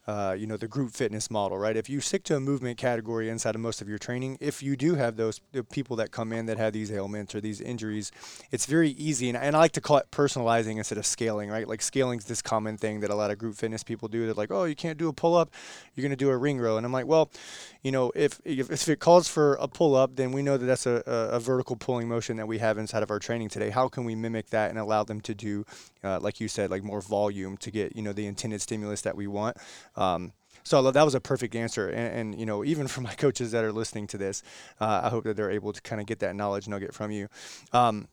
uh, you know, the group fitness model, right? If you stick to a movement category inside of most of your training, if you do have those people that come in that have these ailments or these injuries, it's very easy. And, and I like to call it personalizing instead of scaling, right? Like scaling is this common thing that a lot of group fitness people do. They're like, oh, you can't do a pull up, you're going to do a ring row. And I'm like, well, you know, if, if, if it calls for a pull up, then we know that that's a, a, a, vertical pulling motion that we have inside of our training today. How can we mimic that and allow them to do, uh, like you said, like more volume to get, you know, the intended stimulus that we want? Um, so that was a perfect answer. And, and, you know, even for my coaches that are listening to this, uh, I hope that they're able to kind of get that knowledge nugget from you. Um,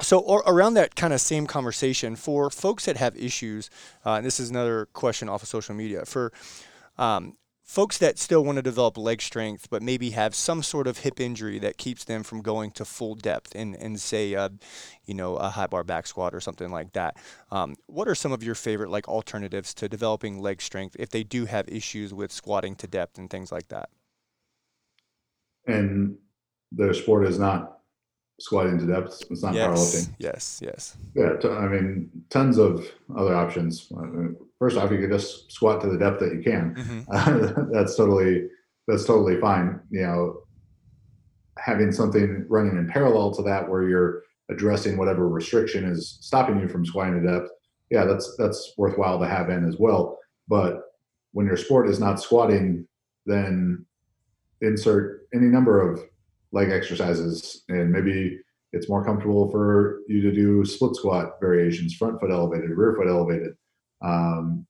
so or around that kind of same conversation for folks that have issues, uh, and this is another question off of social media for um, folks that still want to develop leg strength, but maybe have some sort of hip injury that keeps them from going to full depth in, in say, uh, you know, a high bar back squat or something like that. Um, what are some of your favorite like alternatives to developing leg strength if they do have issues with squatting to depth and things like that? And the sport is not squatting to depth. It's not yes, powerlifting. Yes, yes. Yeah, t- I mean, tons of other options. First off, you could just squat to the depth that you can. Mm-hmm. that's totally that's totally fine. You know, having something running in parallel to that where you're addressing whatever restriction is stopping you from squatting to depth. Yeah, that's that's worthwhile to have in as well. But when your sport is not squatting, then insert any number of leg exercises and maybe it's more comfortable for you to do split squat variations front foot elevated rear foot elevated. Um,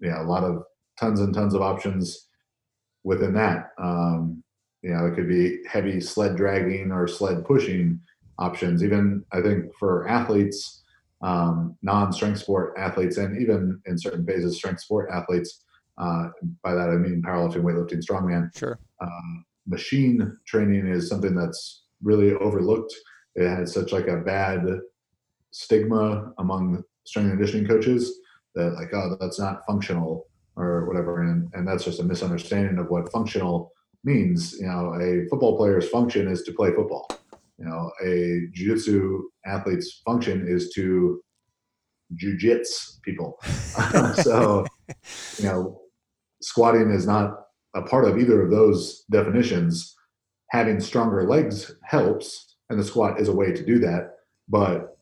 yeah a lot of tons and tons of options within that. Um, you know it could be heavy sled dragging or sled pushing options. Even i think for athletes um, non-strength sport athletes and even in certain phases strength sport athletes uh, by that i mean powerlifting weightlifting strongman sure. um, machine training is something that's really overlooked. It has such like a bad stigma among strength and conditioning coaches that like, oh, that's not functional or whatever. And, and that's just a misunderstanding of what functional means. You know, a football player's function is to play football. You know, a jiu-jitsu athlete's function is to jiu-jitsu people. so, you know, squatting is not a part of either of those definitions, having stronger legs helps, and the squat is a way to do that. But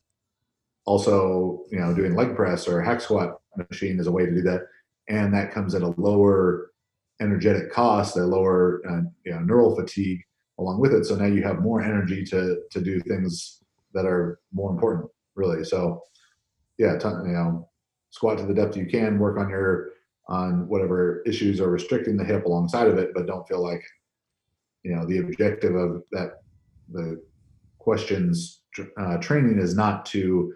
also, you know, doing leg press or hack squat machine is a way to do that, and that comes at a lower energetic cost, a lower uh, you know, neural fatigue along with it. So now you have more energy to to do things that are more important, really. So, yeah, you know, squat to the depth you can, work on your on whatever issues are restricting the hip alongside of it, but don't feel like, you know, the objective of that, the questions uh, training is not to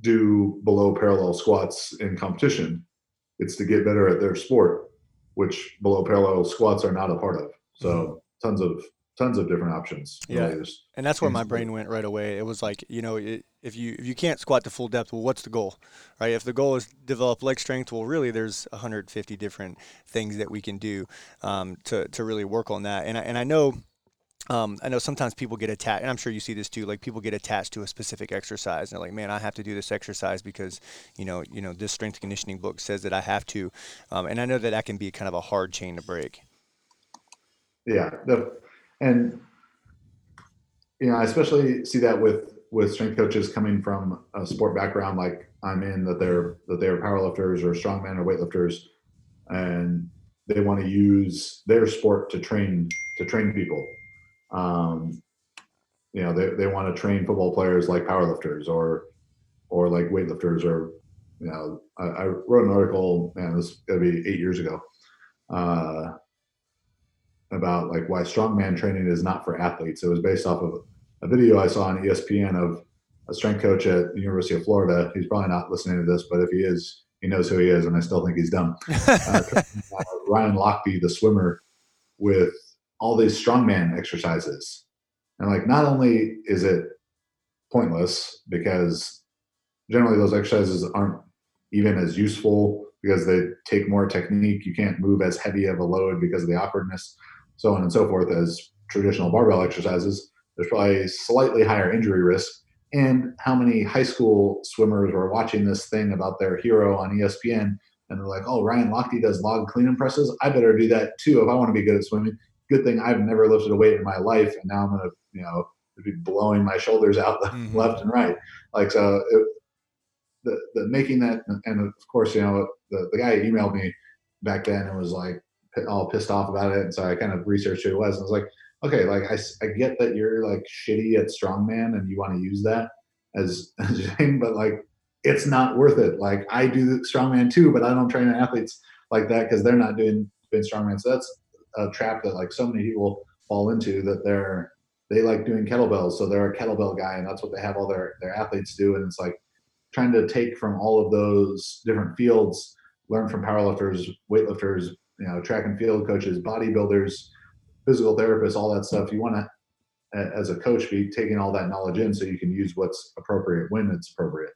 do below parallel squats in competition. It's to get better at their sport, which below parallel squats are not a part of. So mm-hmm. tons of tons of different options. Yeah, and that's where my brain went right away. It was like, you know, it, if you if you can't squat to full depth, well, what's the goal, right? If the goal is develop leg strength, well, really, there's 150 different things that we can do um, to to really work on that. And I, and I know. Um, I know sometimes people get attached, and I'm sure you see this too. Like people get attached to a specific exercise, and they're like, "Man, I have to do this exercise because, you know, you know, this strength conditioning book says that I have to." Um, and I know that that can be kind of a hard chain to break. Yeah, the and you know, I especially see that with with strength coaches coming from a sport background like I'm in, that they're that they're powerlifters or strongmen or weightlifters, and they want to use their sport to train to train people. Um, you know, they, they want to train football players like powerlifters or or like weightlifters or you know, I, I wrote an article, man, this is gonna be eight years ago, uh, about like why strongman training is not for athletes. It was based off of a video I saw on ESPN of a strength coach at the University of Florida. He's probably not listening to this, but if he is, he knows who he is, and I still think he's dumb. Uh, Ryan Lochte, the swimmer, with all these strongman exercises, and like not only is it pointless because generally those exercises aren't even as useful because they take more technique. You can't move as heavy of a load because of the awkwardness so on and so forth as traditional barbell exercises, there's probably slightly higher injury risk. And how many high school swimmers were watching this thing about their hero on ESPN and they're like, "Oh, Ryan Lochte does log clean and presses. I better do that too if I want to be good at swimming." Good thing I've never lifted a weight in my life, and now I'm gonna, you know, be blowing my shoulders out mm-hmm. left and right. Like so, it, the the making that, and of course, you know, the the guy emailed me back then and was like all pissed off about it, and so I kind of researched who it was, and I was like, okay, like I, I get that you're like shitty at strongman and you want to use that as, as thing, but like it's not worth it. Like I do strongman too, but I don't train athletes like that because they're not doing doing strongman. So that's a trap that like so many people fall into that they're they like doing kettlebells, so they're a kettlebell guy, and that's what they have all their their athletes do. And it's like trying to take from all of those different fields, learn from powerlifters, weightlifters, you know, track and field coaches, bodybuilders, physical therapists, all that stuff. You want to, as a coach, be taking all that knowledge in so you can use what's appropriate when it's appropriate.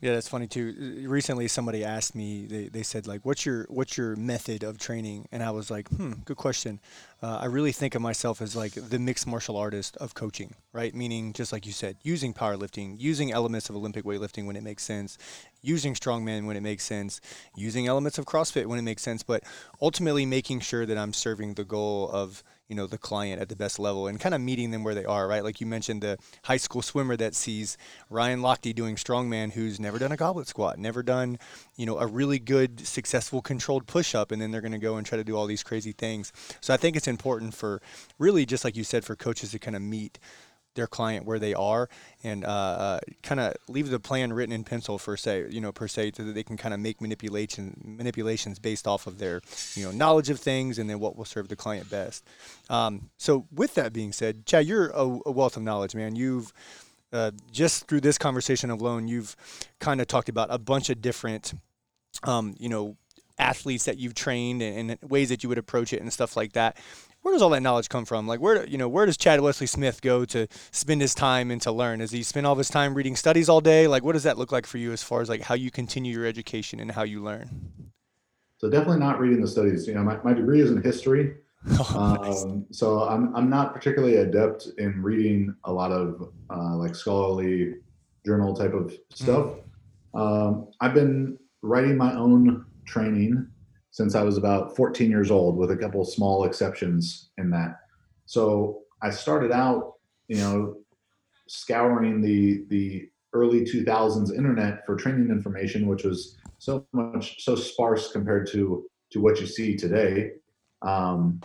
Yeah, that's funny too. Recently, somebody asked me. They, they said like, "What's your what's your method of training?" And I was like, "Hmm, good question." Uh, I really think of myself as like the mixed martial artist of coaching, right? Meaning, just like you said, using powerlifting, using elements of Olympic weightlifting when it makes sense, using strongman when it makes sense, using elements of CrossFit when it makes sense, but ultimately making sure that I'm serving the goal of you know the client at the best level and kind of meeting them where they are right? Like you mentioned the high school swimmer that sees ryan lochte doing strongman who's never done a goblet squat never done you know a really good successful controlled push-up and then they're going to go and try to do all these crazy things. So i think it's important for really just like you said for coaches to kind of meet their client where they are and uh, uh, kind of leave the plan written in pencil for say you know per se so that they can kind of make manipulation manipulations based off of their you know knowledge of things and then what will serve the client best. Um, so with that being said chad you're a, a wealth of knowledge man. You've uh, just through this conversation alone you've kind of talked about a bunch of different um, you know athletes that you've trained and, and, ways that you would approach it and stuff like that where does all that knowledge come from? Like where you know where does Chad Wesley Smith go to spend his time and to learn? Does he spend all his time reading studies all day? Like what does that look like for you as far as like how you continue your education and how you learn? So definitely not reading the studies. You know, my, my degree is in history. Oh, nice. um, so I'm I'm not particularly adept in reading a lot of uh, like scholarly journal type of stuff. Mm. Um, I've been writing my own training since I was about 14 years old, with a couple small exceptions in that. So I started out, you know, scouring the the early 2000s internet for training information, which was so much so sparse compared to to what you see today, um,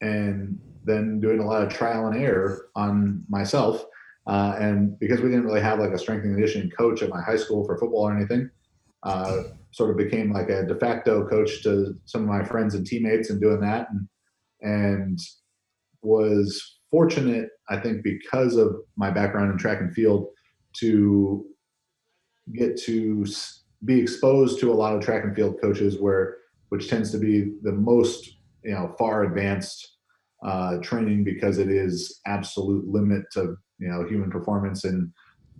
and then doing a lot of trial and error on myself. Uh, and because we didn't really have like a strength and conditioning coach at my high school for football or anything, uh, sort of became like a de facto coach to some of my friends and teammates and doing that. And and was fortunate i think because of my background in track and field to get to be exposed to a lot of track and field coaches where which tends to be the most you know far advanced uh, training because it is absolute limit to you know human performance and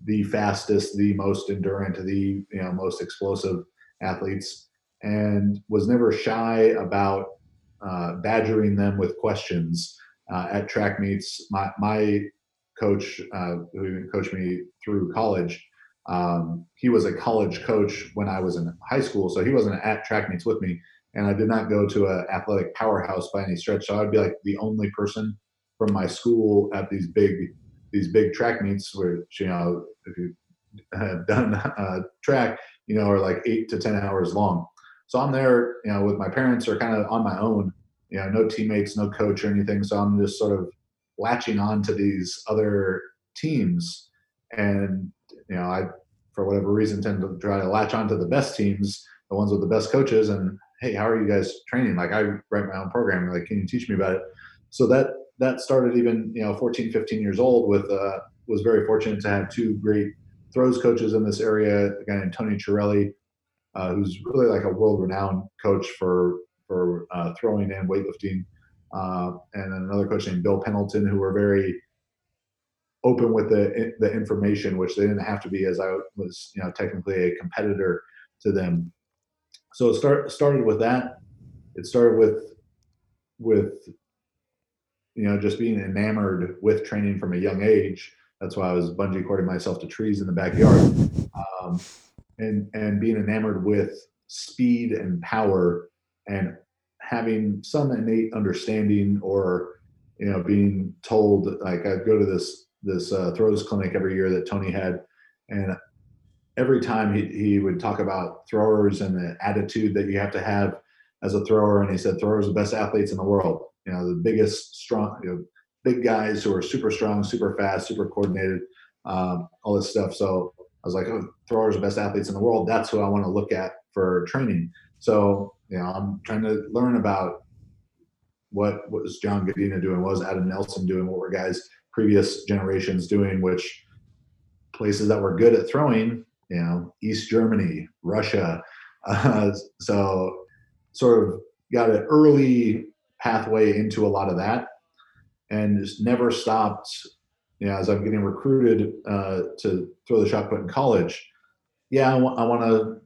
the fastest the most endurant the you know most explosive athletes and was never shy about uh, badgering them with questions uh, at track meets. My, my coach, uh, who even coached me through college, um, he was a college coach when I was in high school, so he wasn't at track meets with me. And I did not go to an athletic powerhouse by any stretch. So I'd be like the only person from my school at these big these big track meets, which you know, if you have done uh, track, you know, are like eight to 10 hours long. So I'm there, you know, with my parents or kind of on my own, you know, no teammates, no coach or anything. So I'm just sort of latching on to these other teams. And, you know, I, for whatever reason, tend to try to latch on to the best teams, the ones with the best coaches. And, hey, how are you guys training? Like I write my own program. Like, can you teach me about it? So that, that started even, you know, 14, 15 years old with, uh, was very fortunate to have two great throws coaches in this area, a guy named Tony Chiarelli, uh, who's really like a world-renowned coach for for uh, throwing and weightlifting, uh, and another coach named Bill Pendleton, who were very open with the the information, which they didn't have to be, as I was, you know, technically a competitor to them. So it start started with that. It started with with you know just being enamored with training from a young age that's why I was bungee cording myself to trees in the backyard, um, and and being enamored with speed and power and having some innate understanding or you know being told like I'd go to this this uh, throws clinic every year that tony had and every time he, he would talk about throwers and the attitude that you have to have as a thrower and he said throwers are the best athletes in the world. You know the biggest strong you know big guys who are super strong super fast super coordinated um, all this stuff. So i was like oh throwers are the best athletes in the world. That's who i want to look at for training. So you know i'm trying to learn about what was john Godina doing? What was adam nelson doing? What were guys previous generations doing? Which places that were good at throwing you know, East Germany, Russia. Uh, so sort of got an early pathway into a lot of that and just never stopped. You know, as I'm getting recruited uh, to throw the shot put in college, yeah, I want, want to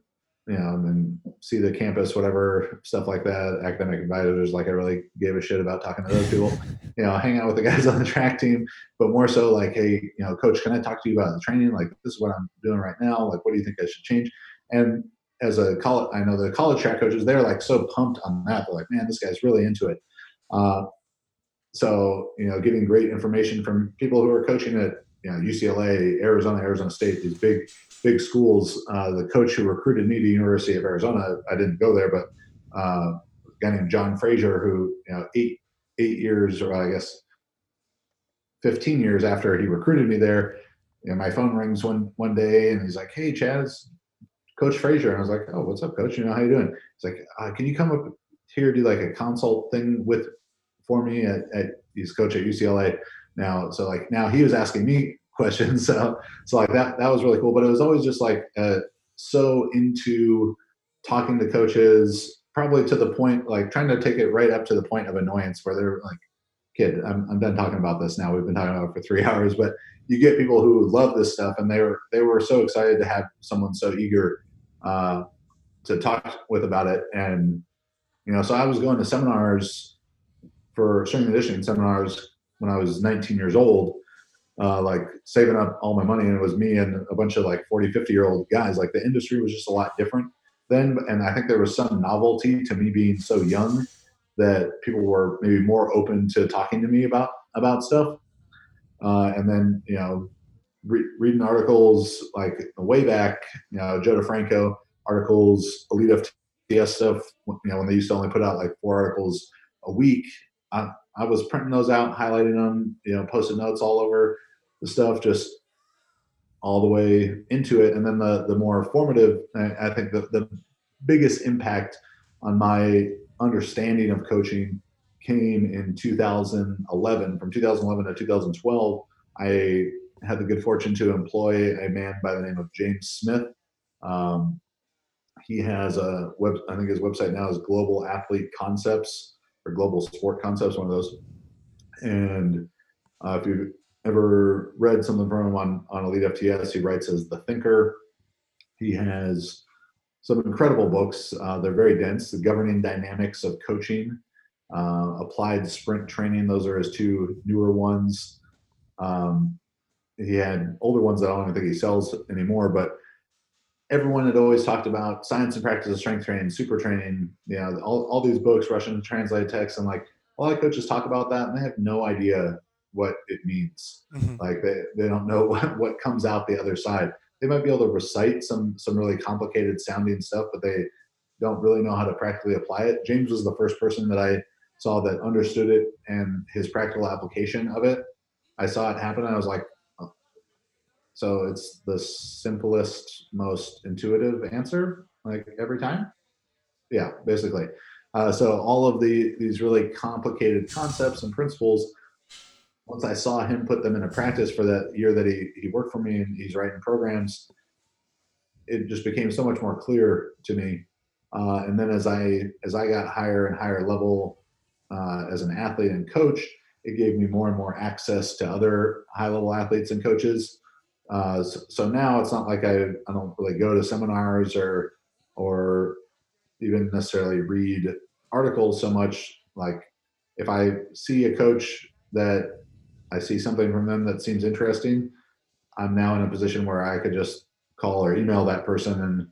you know, and see the campus, whatever stuff like that. Academic advisors, like I really gave a shit about talking to those people. you know, hang out with the guys on the track team, but more so like, hey, you know, coach, can I talk to you about the training? Like, this is what I'm doing right now. Like, what do you think I should change? And as a college, I know the college track coaches, they're like so pumped on that. They're like, man, this guy's really into it. Uh, so, you know, getting great information from people who are coaching at, you know, UCLA, Arizona, Arizona State, these big big schools. Uh, the coach who recruited me to University of Arizona, I didn't go there, but uh, a guy named John Frazier, who you know eight eight years or I guess fifteen years after he recruited me there, you know, my phone rings one one day and he's like, "Hey, Chaz, Coach Frazier," and I was like, "Oh, what's up, Coach? You know how you doing?" He's like, uh, "Can you come up here do like a consult thing with for me at, at he's coach at UCLA now. So like now he was asking me questions. So, so like that, that was really cool. But it was always just like uh, so into talking to coaches, probably to the point, like trying to take it right up to the point of annoyance where they're like, kid, I'm, I'm done talking about this now. We've been talking about it for three hours, but you get people who love this stuff and they were, they were so excited to have someone so eager uh, to talk with about it. And, you know, so I was going to seminars for and conditioning seminars when I was 19 years old uh, like saving up all my money and it was me and a bunch of like 40 50 year old guys like the industry was just a lot different then and i think there was some novelty to me being so young that people were maybe more open to talking to me about about stuff uh, and then you know re- reading articles like way back you know joe defranco articles elite fts stuff you know when they used to only put out like four articles a week I, I was printing those out, highlighting them, you know, posting notes all over the stuff, just all the way into it. And then the the more formative, I, think the, the biggest impact on my understanding of coaching came in 2011. From 2011 to 2012, I had the good fortune to employ a man by the name of James Smith. Um, he has a web. I think his website now is Global Athlete Concepts or Global Sport Concepts, one of those. And uh, if you've ever read something from him on, on Elite FTS, he writes as The Thinker. He has some incredible books. Uh, they're very dense. The Governing Dynamics of Coaching, uh, Applied Sprint Training. Those are his two newer ones. Um, he had older ones that I don't even think he sells anymore, but everyone had always talked about science and practice of strength training, super training, you know, all, all these books, Russian translated text, and like a lot of coaches talk about that and they have no idea what it means. Mm-hmm. Like they, they don't know what, what comes out the other side. They might be able to recite some some really complicated sounding stuff, but they don't really know how to practically apply it. James was the first person that I saw that understood it and his practical application of it. I saw it happen and I was like, so it's the simplest, most intuitive answer, like every time. Yeah, basically. Uh, so all of the these really complicated concepts and principles, once I saw him put them into practice for that year that he, he worked for me and he's writing programs, it just became so much more clear to me. Uh, and then as I as I got higher and higher level uh, as an athlete and coach, it gave me more and more access to other high level athletes and coaches uh, so, so, now it's not like I, I don't really go to seminars or or even necessarily read articles so much. Like if I see a coach that I see something from them that seems interesting, I'm now in a position where I could just call or email that person and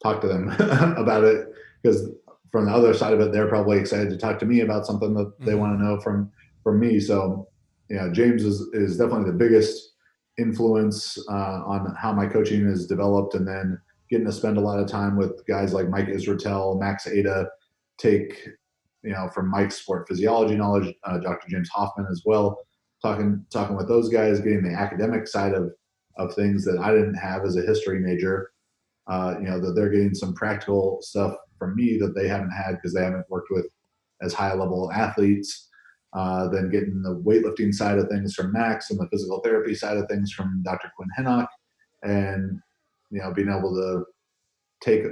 talk to them about it because from the other side of it, they're probably excited to talk to me about something that they mm-hmm. want to know from from me. So, yeah, James is is definitely the biggest influence uh, on how my coaching is developed, and then getting to spend a lot of time with guys like Mike Israetel, Max Aita, take you know from Mike's sport physiology knowledge, uh, Dr. James Hoffman as well, talking talking with those guys, getting the academic side of of things that I didn't have as a history major. Uh, you know that they're getting some practical stuff from me that they haven't had because they haven't worked with as high level athletes. Uh, then getting the weightlifting side of things from Max and the physical therapy side of things from Dr. Quinn Henoch, and you know being able to take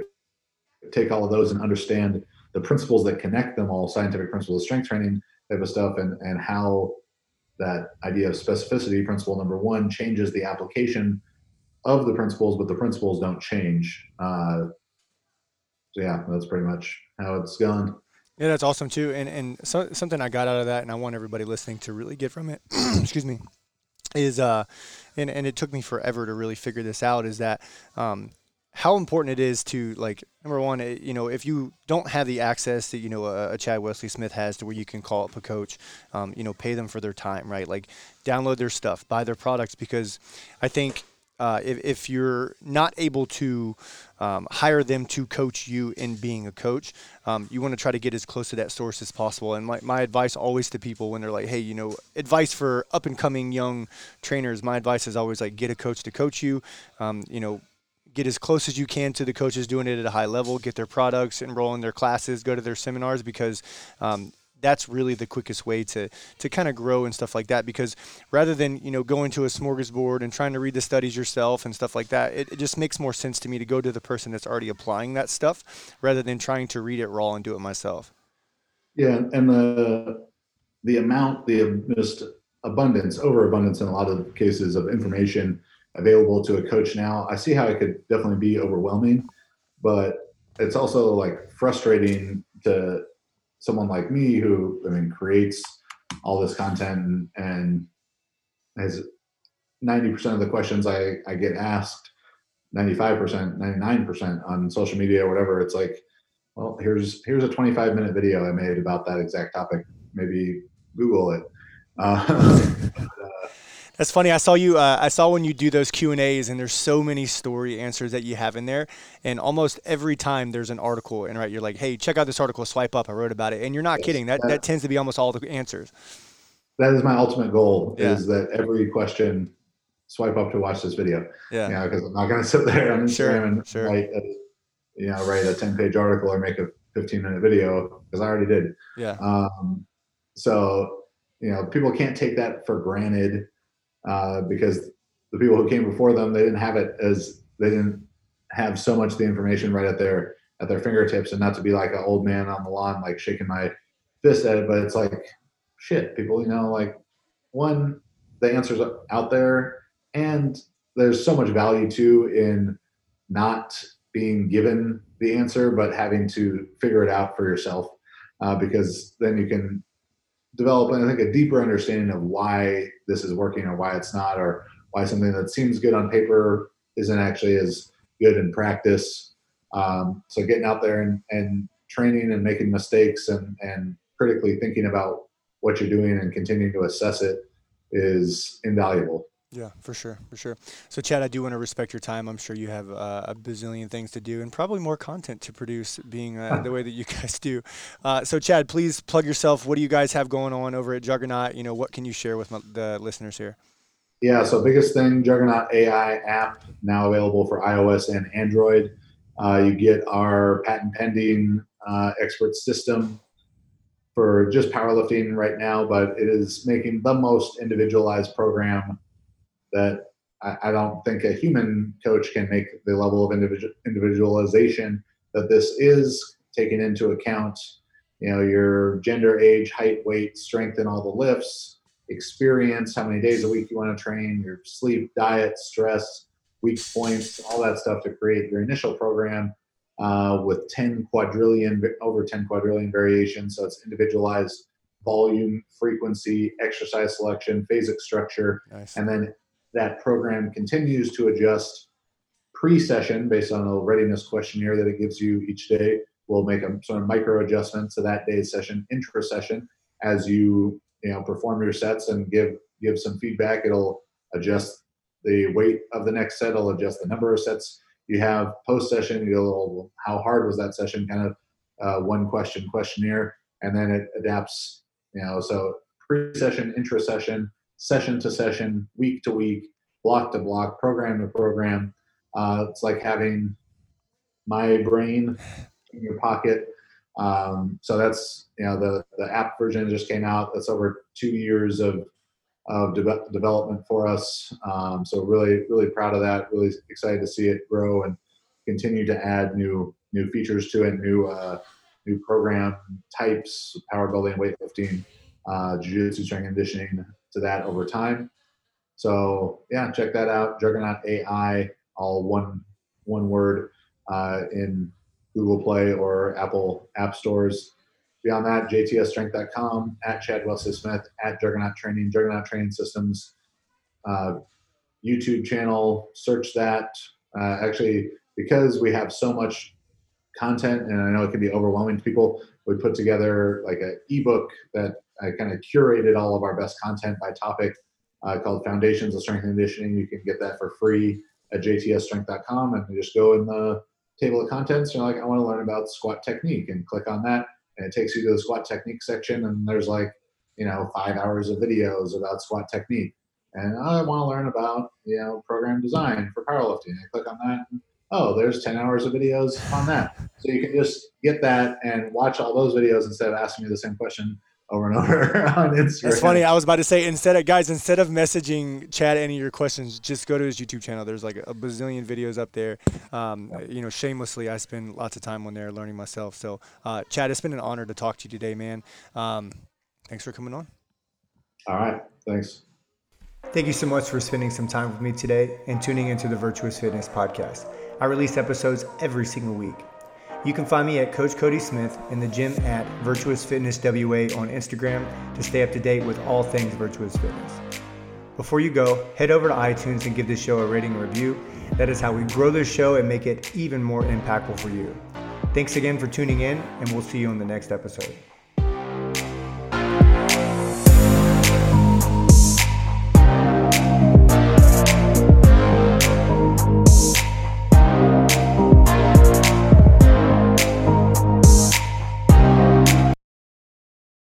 take all of those and understand the principles that connect them all, scientific principles of strength training type of stuff, and and how that idea of specificity, principle number one, changes the application of the principles, but the principles don't change. Uh, so yeah, that's pretty much how it's gone. Yeah, that's awesome too. And and so, something I got out of that, and I want everybody listening to really get from it. excuse me, is uh, and and it took me forever to really figure this out. Is that um, how important it is to like number one, eh, you know, if you don't have the access that you know a, a Chad Wesley Smith has to where you can call up a coach, um, you know, pay them for their time, right? Like download their stuff, buy their products, because I think uh, if, if you're not able to um, hire them to coach you in being a coach, um, you want to try to get as close to that source as possible. And my, my advice always to people when they're like, hey, you know, advice for up and coming young trainers, my advice is always like, get a coach to coach you. Um, you know, get as close as you can to the coaches doing it at a high level, get their products, enroll in their classes, go to their seminars because um, that's really the quickest way to to kind of grow and stuff like that because rather than you know going to a smorgasbord and trying to read the studies yourself and stuff like that it, it just makes more sense to me to go to the person that's already applying that stuff rather than trying to read it raw and do it myself. Yeah and the the amount the just abundance overabundance in a lot of cases of information available to a coach now i see how it could definitely be overwhelming but it's also like frustrating to someone like me who I mean creates all this content and, has 90% of the questions I, I get asked 95% 99% on social media or whatever it's like well here's here's a 25 minute video i made about that exact topic. Maybe google it. Uh, That's funny. I saw you. Uh, I saw when you do those Q and A's, and there's so many story answers that you have in there. And almost every time there's an article, and right, you're like, "Hey, check out this article. Swipe up. I wrote about it." And you're not yes, kidding. That, that, that tends to be almost all the answers. That is my ultimate goal. Yeah. Is that every question, swipe up to watch this video. Yeah. You know, because I'm not going to sit there on Instagram sure, and sure. write, a, you know, write a 10 page article or make a 15 minute video because I already did. Yeah. Um, so you know, people can't take that for granted uh, because the people who came before them they didn't have it as they didn't have so much the information right at their at their fingertips. And not to be like an old man on the lawn like shaking my fist at it but it's like shit people you know like one the answers out there. And there's so much value too in not being given the answer but having to figure it out for yourself uh, because then you can develop, I think, a deeper understanding of why this is working or why it's not, or why something that seems good on paper isn't actually as good in practice. Um, so getting out there and, and training and making mistakes and, and critically thinking about what you're doing and continuing to assess it is invaluable. Yeah, for sure, for sure. So, Chad, I do want to respect your time. I'm sure you have uh, a bazillion things to do and probably more content to produce, being uh, the way that you guys do. Uh, so, Chad, please plug yourself. What do you guys have going on over at Juggernaut? You know, what can you share with the listeners here? Yeah, so biggest thing, Juggernaut AI app now available for iOS and Android. Uh, you get our patent pending uh, expert system for just powerlifting right now, but it is making the most individualized program that I, I don't think a human coach can make the level of individual, individualization that this is taking into account you know your gender age height weight strength and all the lifts experience how many days a week you want to train your sleep diet stress weak points all that stuff to create your initial program uh, with 10 quadrillion over 10 quadrillion variations so it's individualized volume frequency exercise selection phasic structure nice. and then that program continues to adjust pre-session based on a readiness questionnaire that it gives you each day. We'll make a sort of micro adjustment to that day's session, intra session, as you you know perform your sets and give give some feedback. It'll adjust the weight of the next set. It'll adjust the number of sets you have post session. You'll how hard was that session? Kind of uh, one question questionnaire, and then it adapts. You know, so pre-session, intra-session, session to session, week to week, block to block, program to program. Uh, it's like having my brain in your pocket. Um, so that's you know the the app version just came out. That's over two years of of de- development for us. Um, so really really proud of that. Really excited to see it grow and continue to add new new features to it, new uh, new program types, power building, weightlifting, uh, jiu-jitsu, strength conditioning to that over time. So yeah, check that out. Juggernaut AI, all one one word uh, in Google Play or Apple App Stores. Beyond that, jtsstrength.com, at Chad Wesley Smith, at Juggernaut Training, Juggernaut Training Systems, uh, YouTube channel. Search that. Uh, actually, because we have so much content, and I know it can be overwhelming to people, we put together like an ebook that I kind of curated all of our best content by topic uh, called Foundations of Strength and Conditioning. You can get that for free at jtsstrength.com and you just go in the table of contents. You're like, I want to learn about squat technique and click on that. And it takes you to the squat technique section. And there's like, you know, five hours of videos about squat technique. And I want to learn about, you know, program design for powerlifting. I click on that. And, oh, there's 10 hours of videos on that. So you can just get that and watch all those videos instead of asking me the same question over and over on Instagram. It's funny. I was about to say instead of guys, instead of messaging Chad any of your questions, just go to his YouTube channel. There's like a bazillion videos up there. Um, you know, shamelessly, I spend lots of time on there learning myself. So, uh, Chad, it's been an honor to talk to you today, man. Um, thanks for coming on. All right. Thanks. Thank you so much for spending some time with me today and tuning into the Virtuous Fitness podcast. I release episodes every single week. You can find me at Coach Cody Smith in the gym at Virtuous Fitness WA on Instagram to stay up to date with all things Virtuous Fitness. Before you go, head over to iTunes and give this show a rating and review. That is how we grow this show and make it even more impactful for you. Thanks again for tuning in, and we'll see you on the next episode.